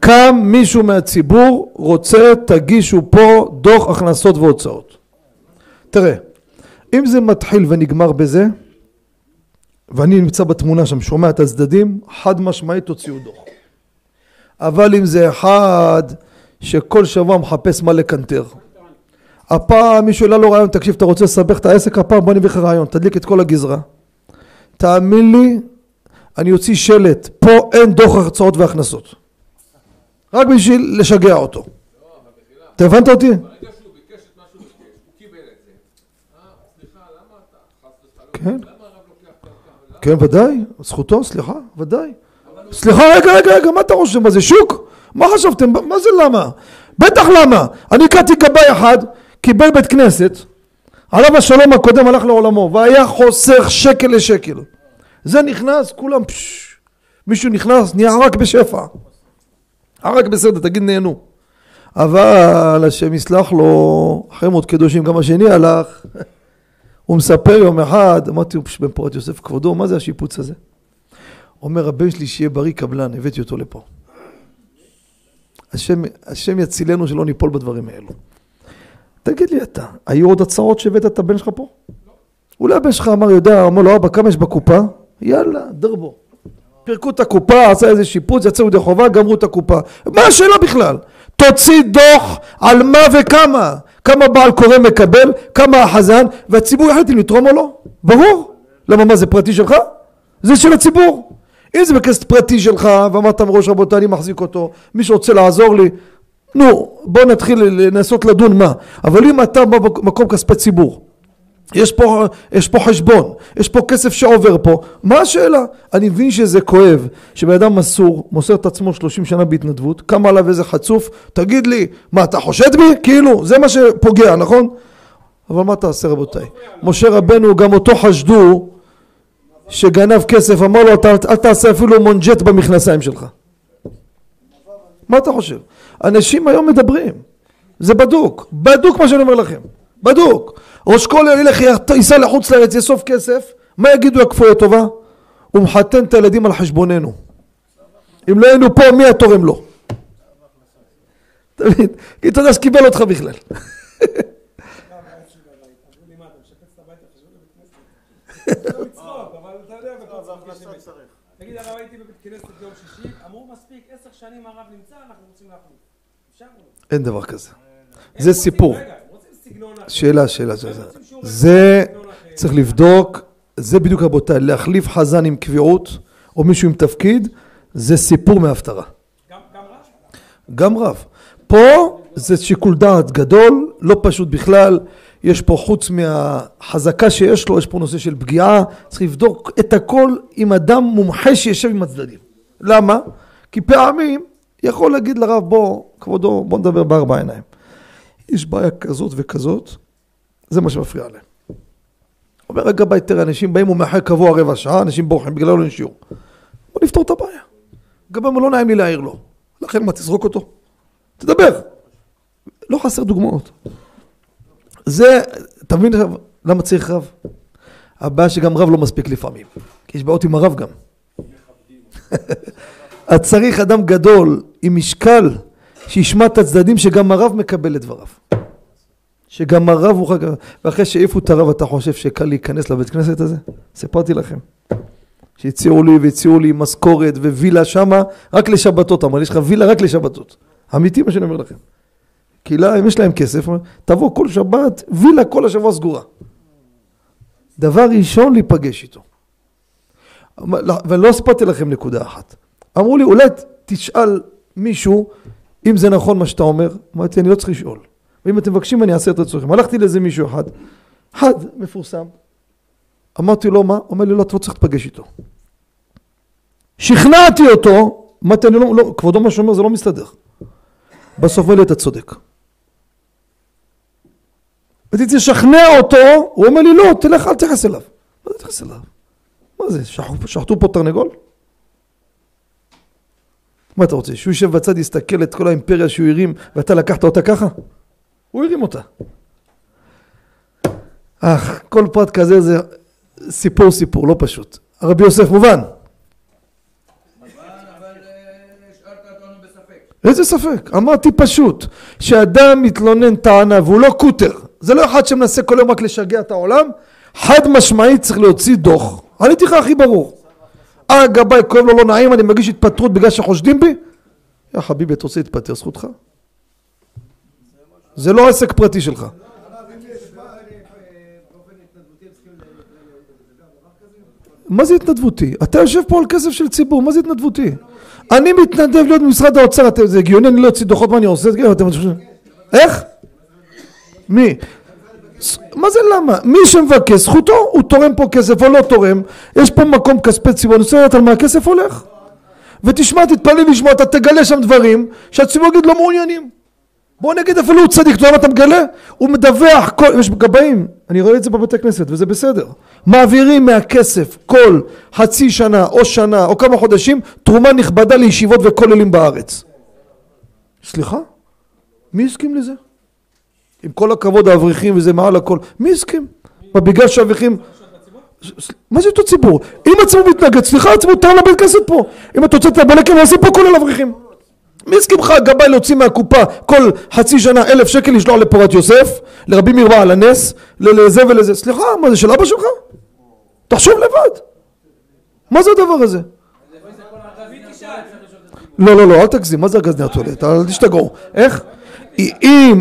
[SPEAKER 1] קם מישהו מהציבור רוצה תגישו פה דוח הכנסות והוצאות. תראה, אם זה מתחיל ונגמר בזה, ואני נמצא בתמונה שם, שומע את הצדדים, חד משמעית תוציאו דוח. אבל אם זה אחד שכל שבוע מחפש מה לקנטר, הפעם מישהו העלה לו רעיון, תקשיב, אתה רוצה לסבך את העסק הפעם, בוא אני אביא לך רעיון, תדליק את כל הגזרה. תאמין לי, אני אוציא שלט, פה אין דוח הרצאות והכנסות. רק בשביל לשגע אותו. אתה הבנת אותי?
[SPEAKER 5] אה?
[SPEAKER 1] כן. כן, ודאי, זכותו, סליחה, ודאי. סליחה, רגע, רגע, רגע, מה אתה חושב? מה זה שוק? מה חשבתם? מה זה למה? בטח למה. אני הכרתי גבאי אחד, קיבל בית כנסת, עליו השלום הקודם הלך לעולמו, והיה חוסך שקל לשקל. זה נכנס, כולם פשש. מישהו נכנס, נהיה רק בשפע. רק בסדר, תגיד נהנו. אבל השם יסלח לו, אחרי מות קדושים גם השני הלך, הוא מספר יום אחד, אמרתי, "פש, בן פורת יוסף כבודו, מה זה השיפוץ הזה? אומר, הבן שלי שיהיה בריא קבלן, הבאתי אותו לפה. השם, השם יצילנו שלא ניפול בדברים האלו. תגיד לי אתה, היו עוד הצעות שהבאת את הבן שלך פה? אולי הבן שלך אמר, יודע, אמר לו, אבא, כמה יש בקופה? יאללה, דרבו. פירקו את הקופה, עשה איזה שיפוץ, יצאו ידי חובה, גמרו את הקופה. מה השאלה בכלל? תוציא דוח על מה וכמה. כמה בעל קורא מקבל, כמה החזן, והציבור יחליט אם לתרום או לא. ברור. למה, מה זה פרטי שלך? זה של הציבור. אם זה בכסף פרטי שלך, ואמרת מראש רבותיי, אני מחזיק אותו, מי שרוצה לעזור לי, נו, בוא נתחיל לנסות לדון מה. אבל אם אתה במקום כספי ציבור, יש פה, יש פה חשבון, יש פה כסף שעובר פה, מה השאלה? אני מבין שזה כואב, שבן אדם מסור, מוסר את עצמו 30 שנה בהתנדבות, קם עליו איזה חצוף, תגיד לי, מה אתה חושד בי? כאילו, זה מה שפוגע, נכון? אבל מה תעשה רבותיי? משה רבנו, גם אותו חשדו שגנב כסף, אמר לו, אתה, אל תעשה אפילו מונג'ט במכנסיים שלך. מה אתה חושב? אנשים היום מדברים, זה בדוק, בדוק מה שאני אומר לכם, בדוק. ראש כל ילך, ייסע לחוץ לארץ, יאסוף כסף, מה יגידו הכפויי טובה? הוא מחתן את הילדים על חשבוננו. אם לא היינו פה, מי התורם לו? אתה מבין? כי אתה יודע שקיבל אותך בכלל.
[SPEAKER 2] אמרו לי, מה, אתה משפץ את הבית החשוב לבית כנסת? לא לצחוק, אבל אתה יודע, בכל זאת, תגיד, הרב הייתי בבית כנסת ביום שישי, אמרו מספיק, עשר שנים הרב נמצא, אנחנו רוצים להחליף. אפשר?
[SPEAKER 1] אין דבר כזה.
[SPEAKER 2] הם
[SPEAKER 1] זה סיפור. שאלה, שאלה, שאלה. זה. צריך לבדוק, זה בדיוק רבותיי, להחליף חזן עם קביעות, או מישהו עם תפקיד, זה סיפור מההפטרה.
[SPEAKER 2] גם רב?
[SPEAKER 1] גם רב. פה זה שיקול דעת גדול, לא פשוט בכלל. יש פה חוץ מהחזקה שיש לו, יש פה נושא של פגיעה. צריך לבדוק את הכל עם אדם מומחה שישב עם הצדדים. למה? כי פעמים יכול להגיד לרב, בוא, כבודו, בוא נדבר בארבע עיניים. יש בעיה כזאת וכזאת, זה מה שמפריע להם. אומר הגבאי, תראה, אנשים באים, הוא מאחר קבוע רבע שעה, אנשים בורחים, בגללו אין שיעור. בוא נפתור את הבעיה. גבאי אומר, לא נעים לי להעיר לו. לכן מה, תזרוק אותו? תדבר. לא חסר דוגמאות. זה, אתה מבין למה צריך רב? הבעיה שגם רב לא מספיק לפעמים. כי יש בעיות עם הרב גם. אז צריך אדם גדול עם משקל שישמע את הצדדים שגם הרב מקבל את דבריו. שגם הרב הוא חג... ואחרי שהעיפו את הרב אתה חושב שקל להיכנס לבית כנסת הזה? סיפרתי לכם. שהציעו לי והציעו לי משכורת ווילה שמה רק לשבתות. אמר לי, יש לך וילה רק לשבתות. אמיתי מה שאני אומר לכם. כי לה, אם יש להם כסף, תבוא כל שבת, וילה כל השבוע סגורה. דבר ראשון, להיפגש איתו. ולא הספדתי לכם נקודה אחת. אמרו לי, אולי תשאל מישהו אם זה נכון מה שאתה אומר. אמרתי, אני לא צריך לשאול. ואם אתם מבקשים, אני אעשה את רצונכם. הלכתי לאיזה מישהו אחד, אחד מפורסם. אמרתי לו, מה? אומר לי, לא, אתה לא צריך להתפגש איתו. שכנעתי אותו, אמרתי, אני לא, לא, כבודו מה שאומר זה לא מסתדר. בסוף אומר לי, אתה צודק. רציתי לשכנע אותו, הוא אומר לי, לא, תלך, אל תתייחס אליו. מה זה תתייחס אליו? מה זה, שחטו פה תרנגול? מה אתה רוצה, שהוא יושב בצד, יסתכל את כל האימפריה שהוא הרים, ואתה לקחת אותה ככה? הוא הרים אותה. אך, כל פרט כזה זה סיפור סיפור, לא פשוט. הרבי יוסף מובן. איזה ספק? אמרתי פשוט, שאדם מתלונן טענה והוא לא קוטר, זה לא אחד שמנסה כל יום רק לשגע את העולם, חד משמעית צריך להוציא דוח. עניתי לך הכי ברור. אה גבאי כואב לו לא נעים, אני מגיש התפטרות בגלל שחושדים בי? יא חביבי, אתה רוצה להתפטר, זכותך. זה לא עסק פרטי שלך. מה זה התנדבותי? אתה יושב פה על כסף של ציבור, מה זה התנדבותי? אני מתנדב להיות במשרד האוצר, זה הגיוני, אני לא אוציא דוחות, מה אני עושה? איך? מי? מה זה למה? מי שמבקש, זכותו, הוא תורם פה כסף או לא תורם, יש פה מקום כספי ציבור, אני רוצה לדעת על מה הכסף הולך. ותשמע, תתפלא לשמוע, אתה תגלה שם דברים שהציבור יגיד לא מעוניינים. בוא נגיד אפילו הוא צדיק, אתה יודע מה אתה מגלה? הוא מדווח, כל, יש גבאים, אני רואה את זה בבתי כנסת וזה בסדר. מעבירים מהכסף כל חצי שנה או שנה או כמה חודשים תרומה נכבדה לישיבות וכוללים בארץ. סליחה? מי הסכים לזה? עם כל הכבוד האברכים וזה מעל הכל, מי הסכים? מה בגלל שהאברכים... מה זה אותו ציבור? אם הציבור מתנגד, סליחה, הציבור תראה לבית כנסת פה. אם אתה רוצה את הבלקים, נעשה פה כולל אברכים. מי הסכים לך גבאי להוציא מהקופה כל חצי שנה אלף שקל לשלוח לפורת יוסף, לרבי מיר בעל הנס, לזה ולזה? סליחה, מה זה של אבא שלך? תחשוב לבד. מה זה הדבר הזה? לא, לא, לא, אל תגזים, מה זה הגז הטואלט? אל תשתגעו. איך? אם...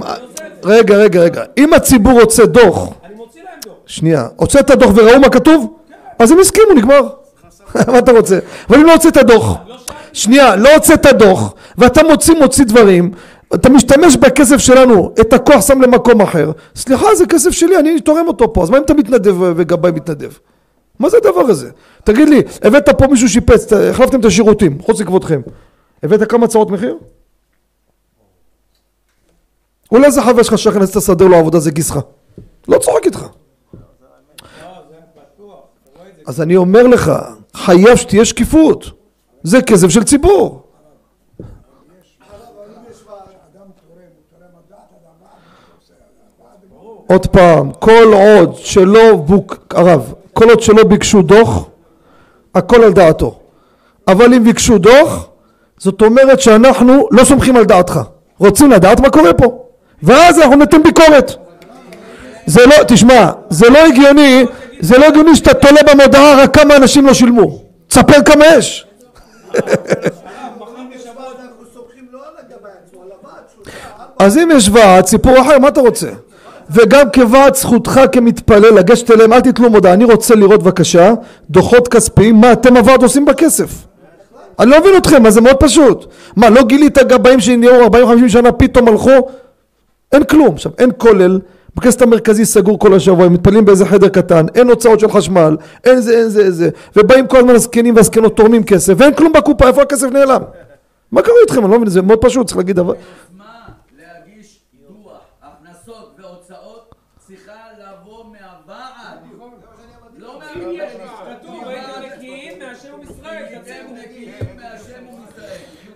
[SPEAKER 1] רגע, רגע, רגע. אם הציבור רוצה דוח...
[SPEAKER 2] אני מוציא להם דוח.
[SPEAKER 1] שנייה. הוצאת דוח וראו מה כתוב? אז הם הסכימו, נגמר. מה אתה רוצה? אבל אם לא הוצאת דוח... שנייה, לא הוצאת דוח, ואתה מוציא מוציא דברים, אתה משתמש בכסף שלנו, את הכוח שם למקום אחר, סליחה זה כסף שלי, אני תורם אותו פה, אז מה אם אתה מתנדב וגבאי מתנדב? מה זה הדבר הזה? תגיד לי, הבאת פה מישהו שיפץ, החלפתם את השירותים, חוץ לכבודכם, הבאת כמה הצעות מחיר? אולי זה חבר שלך שהכנסת תסדר לו עבודה זה גיסך, לא צוחק איתך. אז אני אומר לך, חייב שתהיה שקיפות. זה כסף של ציבור. עוד פעם, כל עוד שלא, בוק, הרב, כל עוד שלא ביקשו דוח, הכל על דעתו. אבל אם ביקשו דוח, זאת אומרת שאנחנו לא סומכים על דעתך. רוצים לדעת מה קורה פה. ואז אנחנו ניתן ביקורת. זה לא, תשמע, זה לא הגיוני, זה לא הגיוני שאתה תולה במודעה רק כמה אנשים לא שילמו. תספר כמה יש. אז אם יש ועד, סיפור אחר, מה אתה רוצה? וגם כוועד זכותך כמתפלל לגשת אליהם, אל תתלו מודעה, אני רוצה לראות בבקשה דוחות כספיים, מה אתם הוועד עושים בכסף? אני לא מבין אתכם, אז זה מאוד פשוט. מה, לא גילית גבאים שנהיו 40-50 שנה פתאום הלכו? אין כלום. עכשיו, אין כולל, בכנסת המרכזי סגור כל השבוע, הם מתפללים באיזה חדר קטן, אין הוצאות של חשמל, אין זה, אין זה, אין זה, ובאים כל הזמן הזקנים והזקנות תורמים כסף, ואין כלום בקופה, איפה הכסף נעלם? מה קרה איתכם? אני לא מבין, זה מאוד פשוט, צריך להגיד דבר...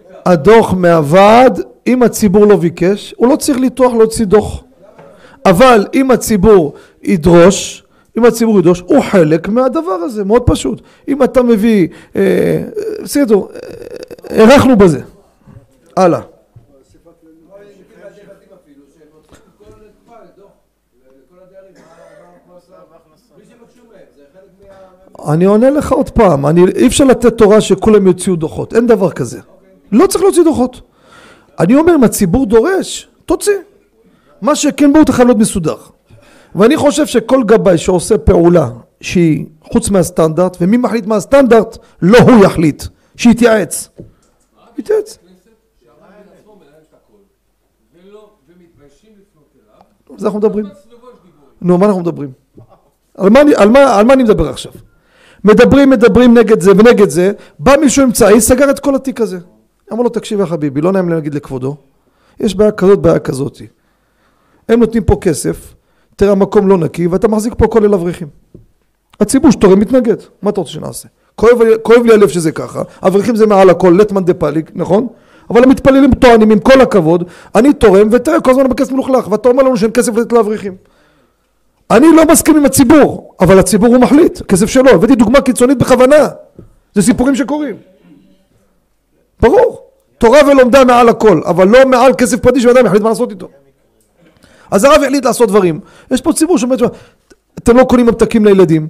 [SPEAKER 4] לא.
[SPEAKER 1] הדוח מהוועד, אם הציבור לא ביקש, הוא לא צריך לטרוח להוציא דוח. אבל אם הציבור ידרוש, אם הציבור ידרוש, הוא חלק מהדבר הזה, מאוד פשוט. אם אתה מביא, אה, אה, בסדר, אה, הארכנו בזה. הלאה. אני עונה לך עוד פעם, אני, אי אפשר לתת תורה שכולם יוציאו דוחות, אין דבר כזה. לא צריך להוציא דוחות. אני אומר, אם הציבור דורש, תוציא. מה שכן בואו תוכל להיות מסודר. ואני חושב שכל גבאי שעושה פעולה שהיא חוץ מהסטנדרט, ומי מחליט מה הסטנדרט? לא הוא יחליט, שיתייעץ. יתייעץ. על זה אנחנו מדברים. נו, מה אנחנו מדברים? על מה, על, מה, על מה אני מדבר עכשיו? מדברים, מדברים נגד זה ונגד זה, בא מישהו אמצעי, סגר את כל התיק הזה. אמר לו, תקשיב יא חביבי, לא נעים להגיד לכבודו, יש בעיה כזאת, בעיה כזאתי. הם נותנים פה כסף, תראה המקום לא נקי, ואתה מחזיק פה כולל אברכים. הציבור שתורם מתנגד, מה אתה רוצה שנעשה? כואב, כואב לי הלב שזה ככה, אברכים זה מעל הכל, לטמן דה פליג, נכון? אבל המתפללים טוענים, עם כל הכבוד, אני תורם, ותראה, כל הזמן בכסף מלוכלך, ואתה אומר לנו שאין כסף לתת לאברכים. אני לא מסכים עם הציבור, אבל הציבור הוא מחליט, כסף שלו. הבאתי דוגמה קיצונית בכוונה. זה סיפורים שקורים. ברור. תורה ולומדה מעל הכל, אבל לא מעל כסף פרטי שאדם יחליט מה לעשות איתו. אז הרב החליט לעשות דברים. יש פה ציבור שאומר, "תשמע, אתם לא קונים ממתקים לילדים,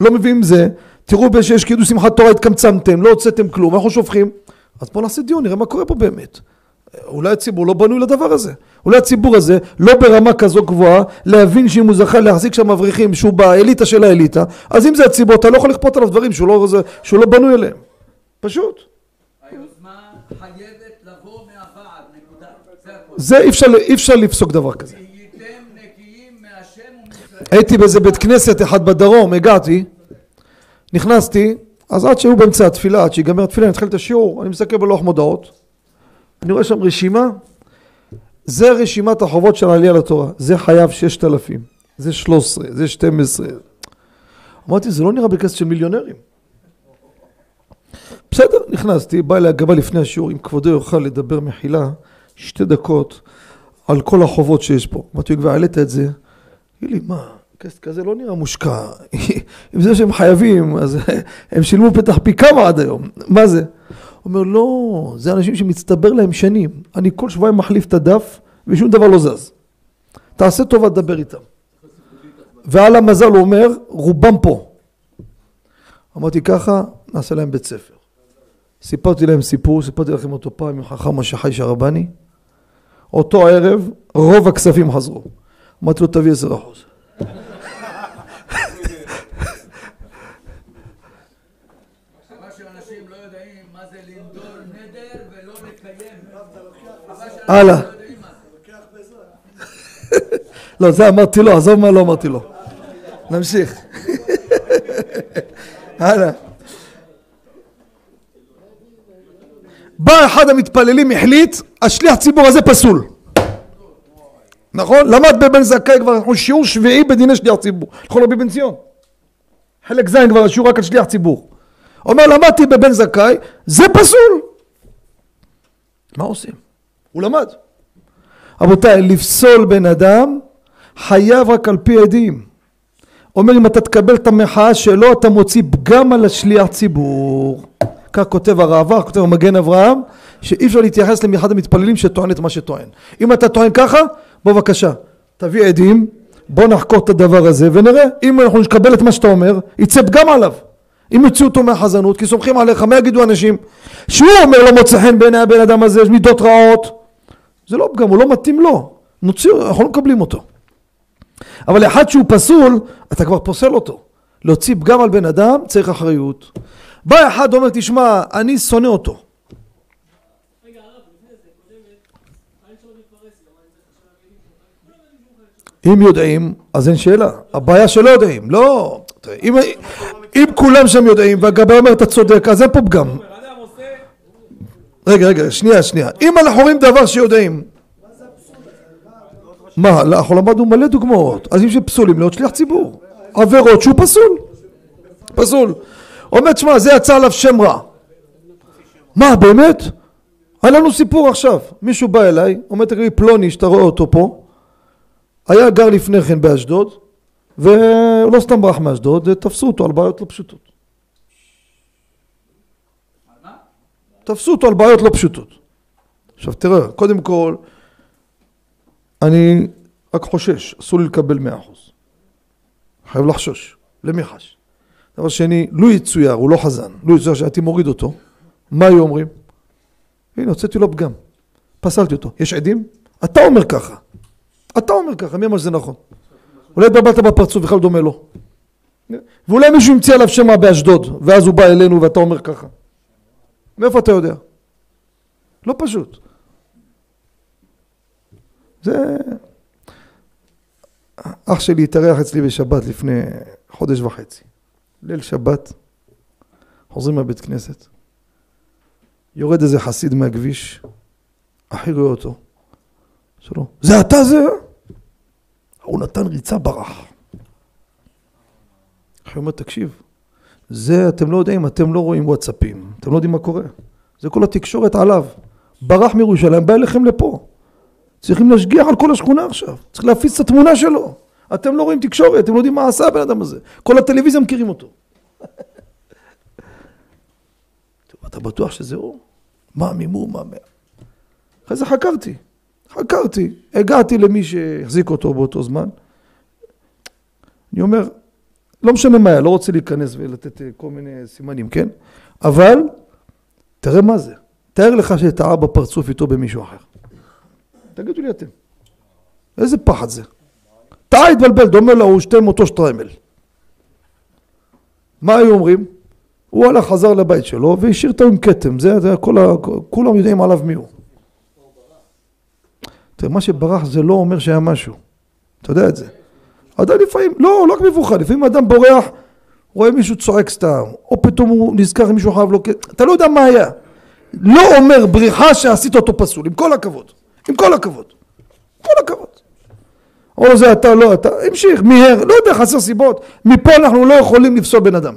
[SPEAKER 1] לא מביאים זה, תראו שיש כאילו שמחת תורה התקמצמתם, לא הוצאתם כלום, אנחנו שופכים. אז בואו נעשה דיון, נראה מה קורה פה באמת. אולי הציבור לא בנוי לדבר הזה. אולי הציבור הזה לא ברמה כזו גבוהה להבין שאם הוא זכה להחזיק שם אברכים שהוא באליטה של האליטה, אז אם זה הציבור אתה לא יכול לכפות עליו דברים שהוא לא, שהוא לא בנוי אליהם. פשוט.
[SPEAKER 4] חייבת לבוא מהוועד, נקודה. זה הכל.
[SPEAKER 1] זה אי אפשר, אי אפשר לפסוק דבר כזה.
[SPEAKER 4] הייתם נקיים מהשם ומישראל.
[SPEAKER 1] הייתי באיזה בית כנסת אחד בדרום, הגעתי, נכנסתי, אז עד שהיו באמצע התפילה, עד שיגמר התפילה, אני אתחיל את השיעור, אני מסתכל בלוח מודעות, אני רואה שם רשימה, זה רשימת החובות של העלייה לתורה, זה חייב ששת אלפים, זה שלוש עשרה, זה שתים עשרה. אמרתי, זה לא נראה בכסף של מיליונרים. בסדר, נכנסתי, בא אליי הגבה לפני השיעור, אם כבודו יוכל לדבר מחילה, שתי דקות, על כל החובות שיש פה. אמרתי, כבר העלית את זה, תגיד לי, מה, כסף כזה לא נראה מושקע. עם זה שהם חייבים, אז הם שילמו פתח פי כמה עד היום. מה זה? הוא אומר, לא, זה אנשים שמצטבר להם שנים. אני כל שבועיים מחליף את הדף, ושום דבר לא זז. תעשה טובה, תדבר איתם. ועל המזל הוא אומר, רובם פה. אמרתי ככה, נעשה להם בית ספר. סיפרתי להם סיפור, סיפרתי לכם אותו פעם עם חכם משה חי שרבני. אותו ערב, רוב הכספים חזרו. אמרתי לו, תביא עשר אחוז.
[SPEAKER 4] לא
[SPEAKER 1] הלאה.
[SPEAKER 4] לא.
[SPEAKER 1] לא, זה אמרתי לו, עזוב מה לא אמרתי לו. נמשיך. הלאה. בא אחד המתפללים, החליט, השליח ציבור הזה פסול. נכון? למד בבן זכאי כבר, אנחנו שיעור שביעי בדיני שליח ציבור. נכון רבי בן ציון? חלק ז' כבר השיעור רק על שליח ציבור. אומר, למדתי בבן זכאי, זה פסול. מה עושים? הוא למד. רבותיי, לפסול בן אדם חייב רק על פי עדים. אומר אם אתה תקבל את המחאה שלו אתה מוציא פגם על השליח ציבור. כך כותב הראב"ח, כותב המגן אברהם, שאי אפשר להתייחס לאחד המתפללים שטוען את מה שטוען. אם אתה טוען ככה, בוא בבקשה, תביא עדים, בוא נחקור את הדבר הזה ונראה. אם אנחנו נקבל את מה שאתה אומר, יצא פגם עליו. אם יוציאו אותו מהחזנות, כי סומכים עליך, מה יגידו אנשים? שהוא אומר לא מוצא חן בעיני הבן אדם הזה, יש מידות רעות. זה לא פגם, הוא לא מתאים לו. נוציא, אנחנו לא מקבלים אותו. אבל אחד שהוא פסול, אתה כבר פוסל אותו. להוציא פגם על בן אדם, צריך אחריות. בא אחד אומר, תשמע, אני שונא אותו. אם יודעים, אז אין שאלה. הבעיה שלא יודעים. לא, תראה, אם, אם כולם שם יודעים והגבאי אומר אתה צודק, אז אין פה פגם. רגע, רגע, שנייה, שנייה. אם אנחנו רואים דבר שיודעים... מה, אנחנו למדנו מלא דוגמאות. אז אם שפסולים להיות שליח ציבור. עבירות שהוא פסול. פסול. אומר, תשמע, זה יצא עליו שם רע. מה, באמת? היה לנו סיפור עכשיו. מישהו בא אליי, אומר, תגיד פלוני, שאתה רואה אותו פה, היה גר לפני כן באשדוד, והוא לא סתם ברח מאשדוד, תפסו אותו על בעיות לא פשוטות. תפסו אותו על בעיות לא פשוטות. עכשיו תראה, קודם כל, אני רק חושש, אסור לי לקבל מאה אחוז. חייב לחשוש. למי חש? דבר שני, לו יצויר, הוא לא חזן, לו יצויר שהייתי מוריד אותו, מה היו אומרים? הנה, הוצאתי לו פגם, פסלתי אותו. יש עדים? אתה אומר ככה. אתה אומר ככה, מי אמר שזה נכון? אולי התבלבלת בפרצוף, בכלל דומה לו. ואולי מישהו המציא עליו רע באשדוד, ואז הוא בא אלינו ואתה אומר ככה. מאיפה אתה יודע? לא פשוט. זה... אח שלי התארח אצלי בשבת לפני חודש וחצי. ליל שבת, חוזרים מהבית כנסת, יורד איזה חסיד מהכביש, אחי רואה אותו, שלו, זה אתה זה? הוא נתן ריצה ברח. אחי אומר, תקשיב, זה אתם לא יודעים, אתם לא רואים וואטסאפים, אתם לא יודעים מה קורה. זה כל התקשורת עליו. ברח מירושלים, בא אליכם לפה. צריכים להשגיח על כל השכונה עכשיו. צריך להפיץ את התמונה שלו. אתם לא רואים תקשורת, אתם לא יודעים מה עשה הבן אדם הזה. כל הטלוויזיה מכירים אותו. אתה בטוח שזה הוא? מה מימו, מה... אחרי זה חקרתי. חקרתי. הגעתי למי שהחזיק אותו באותו זמן. אני אומר, לא משנה מה היה, לא רוצה להיכנס ולתת אה, כל מיני סימנים, כן? אבל, תראה מה זה. תאר לך שטעה בפרצוף איתו במישהו אחר. תגידו לי אתם. איזה פחד זה? טעה התבלבל, דומה לו, הוא שתי מותו שטריימל. מה היו אומרים? הוא הלך, חזר לבית שלו והשאיר אותו עם כתם, זה, זה כל ה... כולם יודעים עליו מי הוא. תראה, מה שברח זה לא אומר שהיה משהו. אתה יודע את זה. אדם לפעמים, לא, לא רק מבוכה, לפעמים אדם בורח, רואה מישהו צועק סתם, או פתאום הוא נזכר מישהו חייב לו, אתה לא יודע מה היה. לא אומר בריחה שעשית אותו פסול, עם כל הכבוד. עם כל הכבוד. כל הכבוד. לו זה אתה, לא אתה, המשיך, מיהר, לא יודע, חסר סיבות. מפה אנחנו לא יכולים לפסול בן אדם.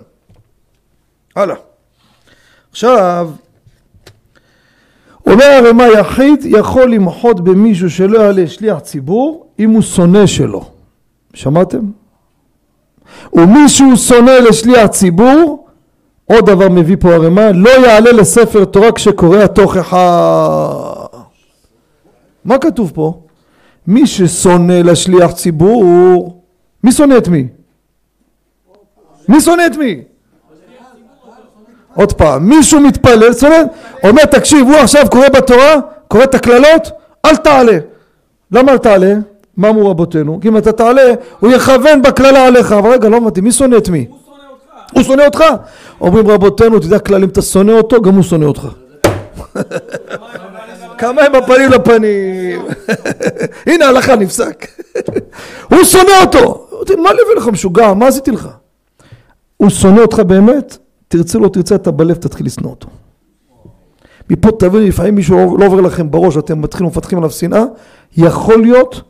[SPEAKER 1] הלאה. עכשיו, אומר הרמ"א יחיד יכול למחות במישהו שלא יעלה שליח ציבור אם הוא שונא שלו. שמעתם? ומישהו שונא לשליח ציבור, עוד דבר מביא פה הרמ"א, לא יעלה לספר תורה כשקורא התוכחה. מה כתוב פה? מי ששונא לשליח ציבור, מי שונא את מי? מי שונא את מי? עוד פעם, מישהו מתפלל, שונא, אומר תקשיב, הוא עכשיו קורא בתורה, קורא את הקללות, אל תעלה. למה אל תעלה? מה אמרו רבותינו? כי אם אתה תעלה, הוא יכוון בקללה עליך. אבל רגע, לא הבנתי, מי שונא את מי?
[SPEAKER 2] הוא שונא אותך.
[SPEAKER 1] הוא שונא אותך? אומרים רבותינו, יודע כלל, אם אתה שונא אותו, גם הוא שונא אותך. כמה הם בפנים לפנים. הנה ההלכה נפסק. הוא שונא אותו. מה לב לך משוגע? מה עשיתי לך? הוא שונא אותך באמת? תרצה לא תרצה, אתה בלב תתחיל לשנוא אותו. מפה תבינו, לפעמים מישהו לא עובר לכם בראש, אתם מתחילים ומפתחים עליו שנאה, יכול להיות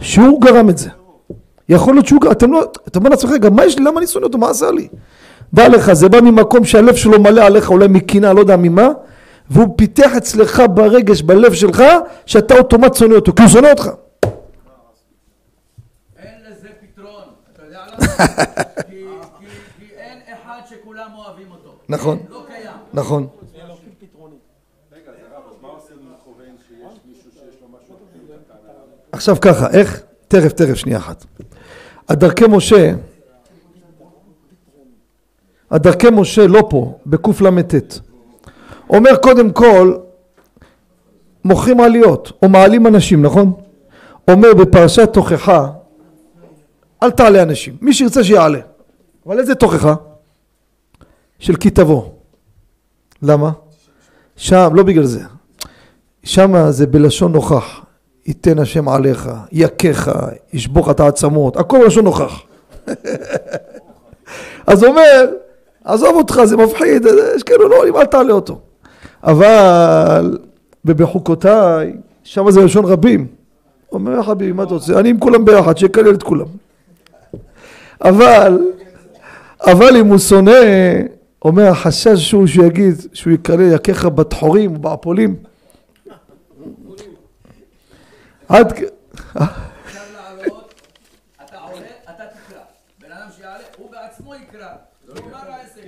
[SPEAKER 1] שהוא גרם את זה. יכול להיות שהוא גרם, אתם לא, אתה אומר לעצמך, רגע, מה יש לי, למה אני שונא אותו, מה עשה לי? דע לך, זה בא ממקום שהלב שלו מלא עליך, אולי מקנאה, לא יודע ממה, והוא פיתח אצלך ברגש, בלב שלך, שאתה אוטומט שונא אותו, כי הוא שונא אותך.
[SPEAKER 4] אין לזה פתרון, אתה יודע למה? כי- אין אחד שכולם אוהבים אותו.
[SPEAKER 1] נכון.
[SPEAKER 4] לא קיים.
[SPEAKER 1] נכון. עכשיו ככה, איך? תכף, תכף, שנייה אחת. הדרכי משה, הדרכי משה לא פה, בקל"ט. אומר קודם כל, מוכרים עליות, או מעלים אנשים, נכון? אומר בפרשת תוכחה, אל תעלה אנשים, מי שירצה שיעלה. אבל איזה תוכחה? של כי תבוא. למה? שם, לא בגלל זה. שם זה בלשון נוכח. ייתן השם עליך, יכך, ישבור לך את העצמות, הכל לשון נוכח. אז הוא אומר, עזוב אותך, זה מפחיד, יש כאלו לא עולים, אל תעלה אותו. אבל, ובחוקותיי, שם זה לשון רבים. אומר חביבי, מה אתה רוצה? אני עם כולם ביחד, שיקלל את כולם. אבל, אבל אם הוא שונא, אומר החשש שהוא שיגיד שהוא יקלל יכך בטחורים ובעפולים. עד כ...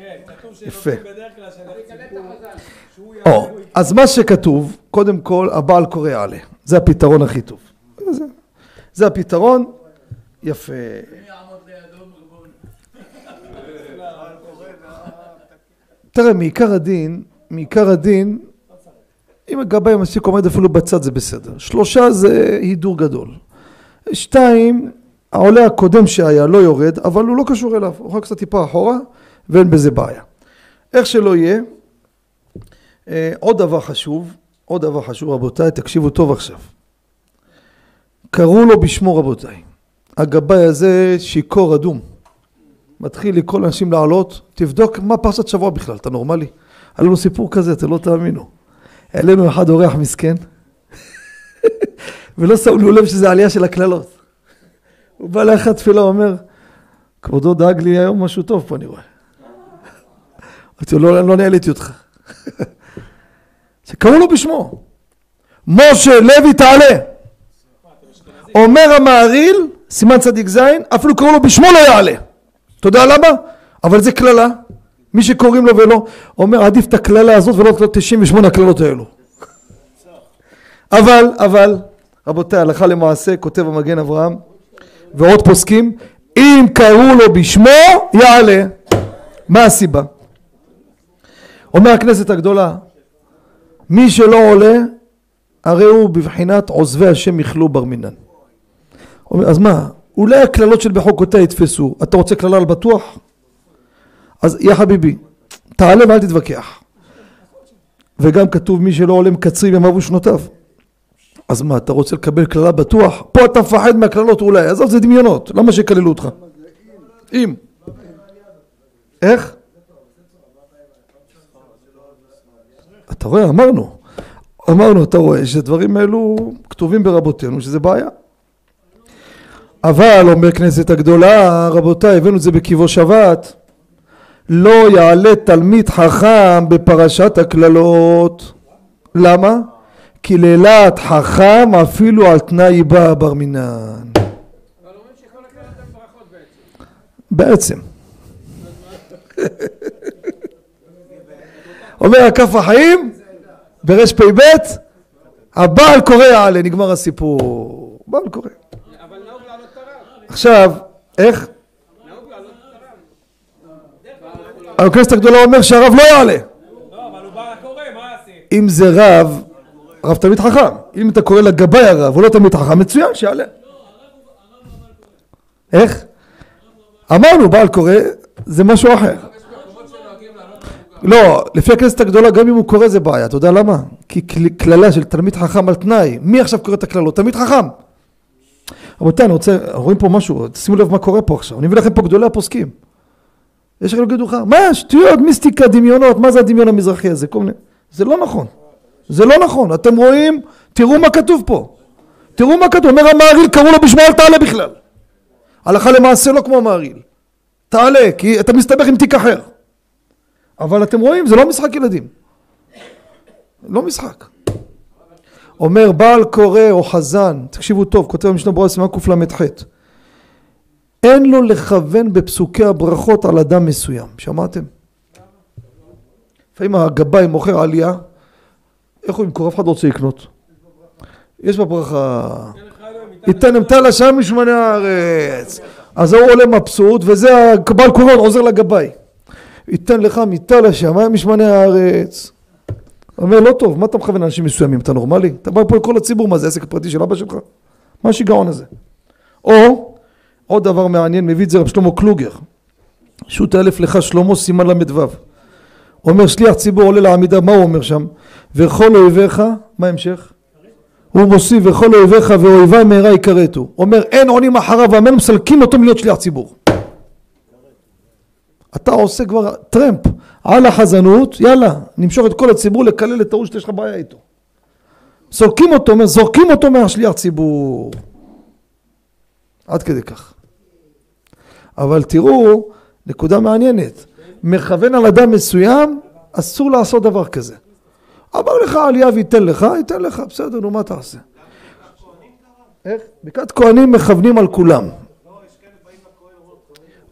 [SPEAKER 2] כן,
[SPEAKER 1] יפה.
[SPEAKER 2] שנותנים בדרך כלל שהציבור, שהוא
[SPEAKER 1] או. אז מה שכתוב, קודם כל, הבעל קורא יעלה. זה הפתרון הכי טוב. זה, הפתרון, יפה. תראה, מעיקר הדין, מעיקר הדין, אם הגבאי המסיק עומד אפילו בצד זה בסדר. שלושה זה הידור גדול. שתיים, העולה הקודם שהיה לא יורד, אבל הוא לא קשור אליו, הוא רק קצת טיפה אחורה, ואין בזה בעיה. איך שלא יהיה, עוד דבר חשוב, עוד דבר חשוב רבותיי, תקשיבו טוב עכשיו. קראו לו בשמו רבותיי. הגבאי הזה שיכור אדום. מתחיל לקרוא לאנשים לעלות, תבדוק מה פרשת שבוע בכלל, אתה נורמלי? היה לנו סיפור כזה, אתם לא תאמינו. העלינו אחד אורח מסכן, ולא שמנו לב שזה עלייה של הקללות. הוא בא לאחד תפילה, אומר, כבודו דאג לי היום משהו טוב פה, אני רואה. אמרתי לו, לא, לא נעליתי אותך. שקראו לו בשמו. משה לוי תעלה. אומר המעריל, סימן צדיק ז', אפילו קראו לו בשמו לא יעלה. אתה יודע למה? אבל זה קללה. מי שקוראים לו ולא, אומר עדיף את הקללה הזאת ולא את 98 הקללות האלו. אבל, אבל, רבותיי, הלכה למעשה, כותב המגן אברהם, ועוד פוסקים, אם קראו לו בשמו, יעלה. מה הסיבה? אומר הכנסת הגדולה, מי שלא עולה, הרי הוא בבחינת עוזבי השם יכלו בר מינן. אז מה, אולי הקללות של בחוקותיה יתפסו, אתה רוצה קללה על בטוח? אז יא חביבי, תעלה ואל תתווכח. וגם כתוב מי שלא עולה מקצרים ימיו שנותיו. אז מה, אתה רוצה לקבל קללה בטוח? פה אתה מפחד מהקללות אולי, עזוב זה דמיונות, למה שיקללו אותך? אם. איך? אתה רואה, אמרנו. אמרנו, אתה רואה, שדברים האלו כתובים ברבותינו, שזה בעיה. אבל, אומר כנסת הגדולה, רבותיי, הבאנו את זה בקיבו שבת, לא יעלה תלמיד חכם בפרשת הקללות. למה? כי לילת חכם אפילו על תנאי בא בר מינן.
[SPEAKER 2] בעצם.
[SPEAKER 1] אומר הכף החיים ברפ"ב הבעל קורא יעלה, נגמר הסיפור. בעל קורא. עכשיו, איך? הכנסת הגדולה אומר שהרב לא יעלה. אם זה רב, רב תלמיד חכם. אם אתה קורא לגבאי הרב, הוא לא תלמיד חכם, מצוין, שיעלה. איך? אמרנו, בעל קורא, זה משהו אחר. לא, לפי הכנסת הגדולה, גם אם הוא קורא זה בעיה, אתה יודע למה? כי קל- קללה של תלמיד חכם על תנאי, מי עכשיו קורא את הקללות? תלמיד חכם. רבותיי, אני רוצה, רואים פה משהו, שימו לב מה קורה פה עכשיו, אני מביא לכם פה גדולי הפוסקים. יש לכם לך, מה, שטויות, מיסטיקה, דמיונות, מה זה הדמיון המזרחי הזה? כל מיני... זה לא נכון. זה לא נכון. אתם רואים, תראו מה כתוב פה. תראו מה כתוב. אומר המעריל, קראו לו בשמו, אל תעלה בכלל. הלכה למעשה לא כמו המעריל. תעלה, כי אתה מסתבך עם תיק אחר. אבל אתם רואים, זה לא משחק ילדים. לא משחק. אומר בעל קורא או חזן, תקשיבו טוב, כותב המשנה ברורה סימן קל"ח אין לו לכוון בפסוקי הברכות על אדם מסוים, שמעתם? לפעמים הגבאי מוכר עלייה, איך הוא ימכור? אף אחד לא רוצה לקנות. יש בברכה, ייתן אמתל השם משמני הארץ. אז ההוא עולה מבסוט, וזה הבעל קורון עוזר לגבאי. ייתן לך מטל השמיים משמני הארץ. אומר לא טוב, מה אתה מכוון לאנשים מסוימים? אתה נורמלי? אתה בא פה לכל הציבור, מה זה עסק פרטי של אבא שלך? מה השיגעון הזה? או, עוד דבר מעניין, מביא את זה רב שלמה קלוגר. שו"ת אלף לך שלמה סימן ל"ו. אומר שליח ציבור עולה לעמידה, מה הוא אומר שם? וכל אויביך, מה ההמשך? הוא מוסיף וכל אויביך ואויבי מהרה יכרתו. אומר אין עונים אחריו ואמן מסלקים אותו מלהיות שליח ציבור. אתה עושה כבר טרמפ על החזנות, יאללה, נמשוך את כל הציבור לקלל את ההוא שיש לך בעיה איתו. סולקים אותו, זורקים אותו מהשליח ציבור. עד כדי כך. אבל תראו, נקודה מעניינת, מכוון על אדם מסוים, אסור לעשות דבר כזה. אמר לך עלייה וייתן לך, ייתן לך, בסדר, נו מה תעשה? איך? ברכת כהנים מכוונים על כולם.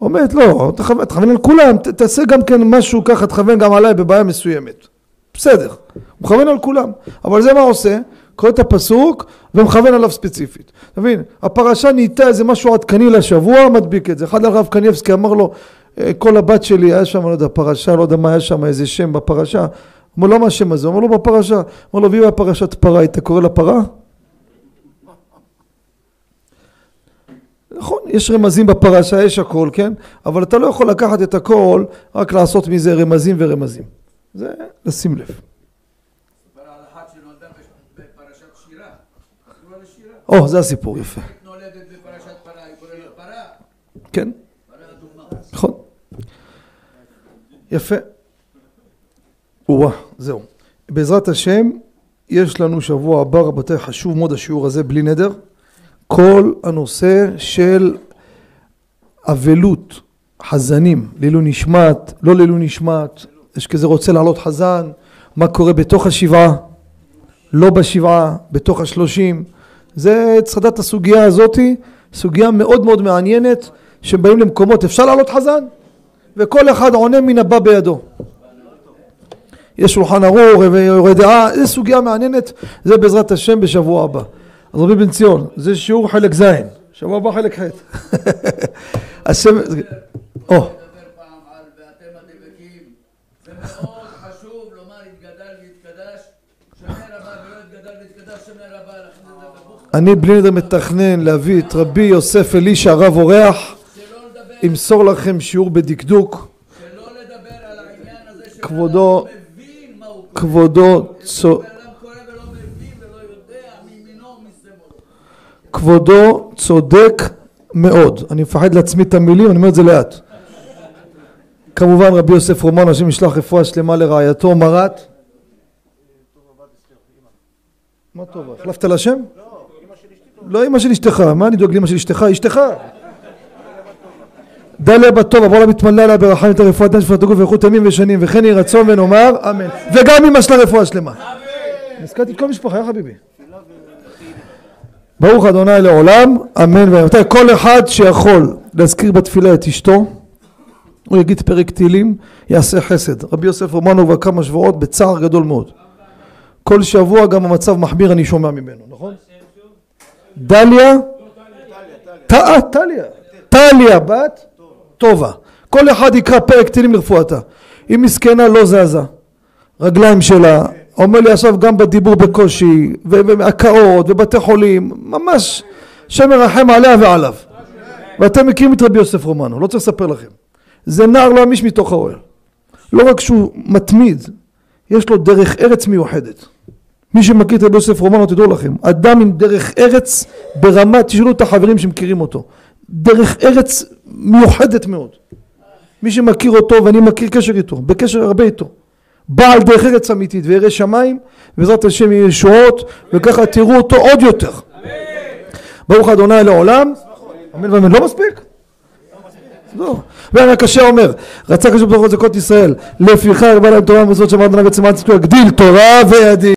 [SPEAKER 1] אומרת לא, תכוון על כולם, ת- תעשה גם כן משהו ככה, תכוון גם עליי בבעיה מסוימת. בסדר, הוא מכוון על כולם. אבל זה מה עושה? קורא את הפסוק ומכוון עליו ספציפית. אתה מבין? הפרשה נהייתה איזה משהו עדכני לשבוע, מדביק את זה. אחד הרב קניבסקי אמר לו, "אה, כל הבת שלי היה שם, לא יודע, פרשה, לא יודע מה היה שם, איזה שם בפרשה. אמר לו, לא מה השם הזה? אמר לו, בפרשה. אמר לו, ואם היה פרשת פרה, היית קורא לה פרה? נכון, יש רמזים בפרשה, יש הכל, כן? אבל אתה לא יכול לקחת את הכל, רק לעשות מזה רמזים ורמזים. זה לשים לב. או, זה הסיפור, יפה. כן. נכון. יפה. או זהו. בעזרת השם, יש לנו שבוע הבא, רבותיי, חשוב מאוד השיעור הזה, בלי נדר. כל הנושא של אבלות, חזנים, לעילוי נשמת, לא לעילוי נשמת, יש כזה רוצה לעלות חזן, מה קורה בתוך השבעה, לא בשבעה, בתוך השלושים. זה צדדת הסוגיה הזאתי, סוגיה מאוד מאוד מעניינת, שבאים למקומות, אפשר לעלות חזן? וכל אחד עונה מן הבא בידו. יש שולחן ערוך ויורה דעה, זו סוגיה מעניינת, זה בעזרת השם בשבוע הבא. אז רבי בן ציון, זה שיעור חלק ז', שבוע הבא חלק ח'. השם... או, אני בלי נדר מתכנן להביא את רבי יוסף אלישע הרב אורח, ימסור לכם שיעור בדקדוק. כבודו-. כבודו צו...
[SPEAKER 4] בן אדם קורא ולא מבין ולא יודע מימינו ומשמאלו.
[SPEAKER 1] כבודו צודק מאוד. אני מפחד להצמיד את המילים, אני אומר את זה לאט. כמובן רבי יוסף רומן, השם ישלח רפואה שלמה לרעייתו, מרת. מה טובה? החלפת לה שם? לא, אמא של אשתך. מה אני דואג לאמא של אשתך? אשתך. דליה בת בוא לה מתמלא עליה ברחמים את הרפואה דן שפת הגוף ואיכות ימים ושנים וכן יהי רצון ונאמר אמן וגם אמא שלה רפואה שלמה הזכרתי את כל המשפחה, יא חביבי ברוך אדוני לעולם, אמן ואמן. כל אחד שיכול להזכיר בתפילה את אשתו, הוא יגיד פרק תהילים, יעשה חסד. רבי יוסף רומנו כבר כמה שבועות בצער גדול מאוד. כל שבוע גם המצב מחמיר אני שומע ממנו, נכון? דליה, ט- אה, טליה, טליה בת טובה. כל אחד יקרא פרק תהילים לרפואתה. היא מסכנה לא זזה. רגליים שלה, אומר לי עכשיו גם בדיבור בקושי, והקאות, ובתי חולים, ממש שם מרחם עליה ועליו. ואתם מכירים את רבי יוסף רומנו, לא צריך לספר לכם. זה נער לא אמיש מתוך האוהל. לא רק שהוא מתמיד, יש לו דרך ארץ מיוחדת. מי שמכיר את רבי יוסף רומנו, תדעו לכם, אדם עם דרך ארץ ברמה, תשאלו את החברים שמכירים אותו. דרך ארץ מיוחדת מאוד. מי שמכיר אותו, ואני מכיר קשר איתו, בקשר הרבה איתו. בעל דרך ארץ אמיתית וירא שמיים, בעזרת השם יהיו ישועות, וככה תראו אותו עוד יותר. ברוך אדוני לעולם, אמן ואמן. לא מספיק? לא. ואני הקשה אומר, רצה קשור בתוך זכות ישראל, לפיכך בא להם תורה ומצוות שמרת נגד צמאת צדקו, יגדיל תורה וידין.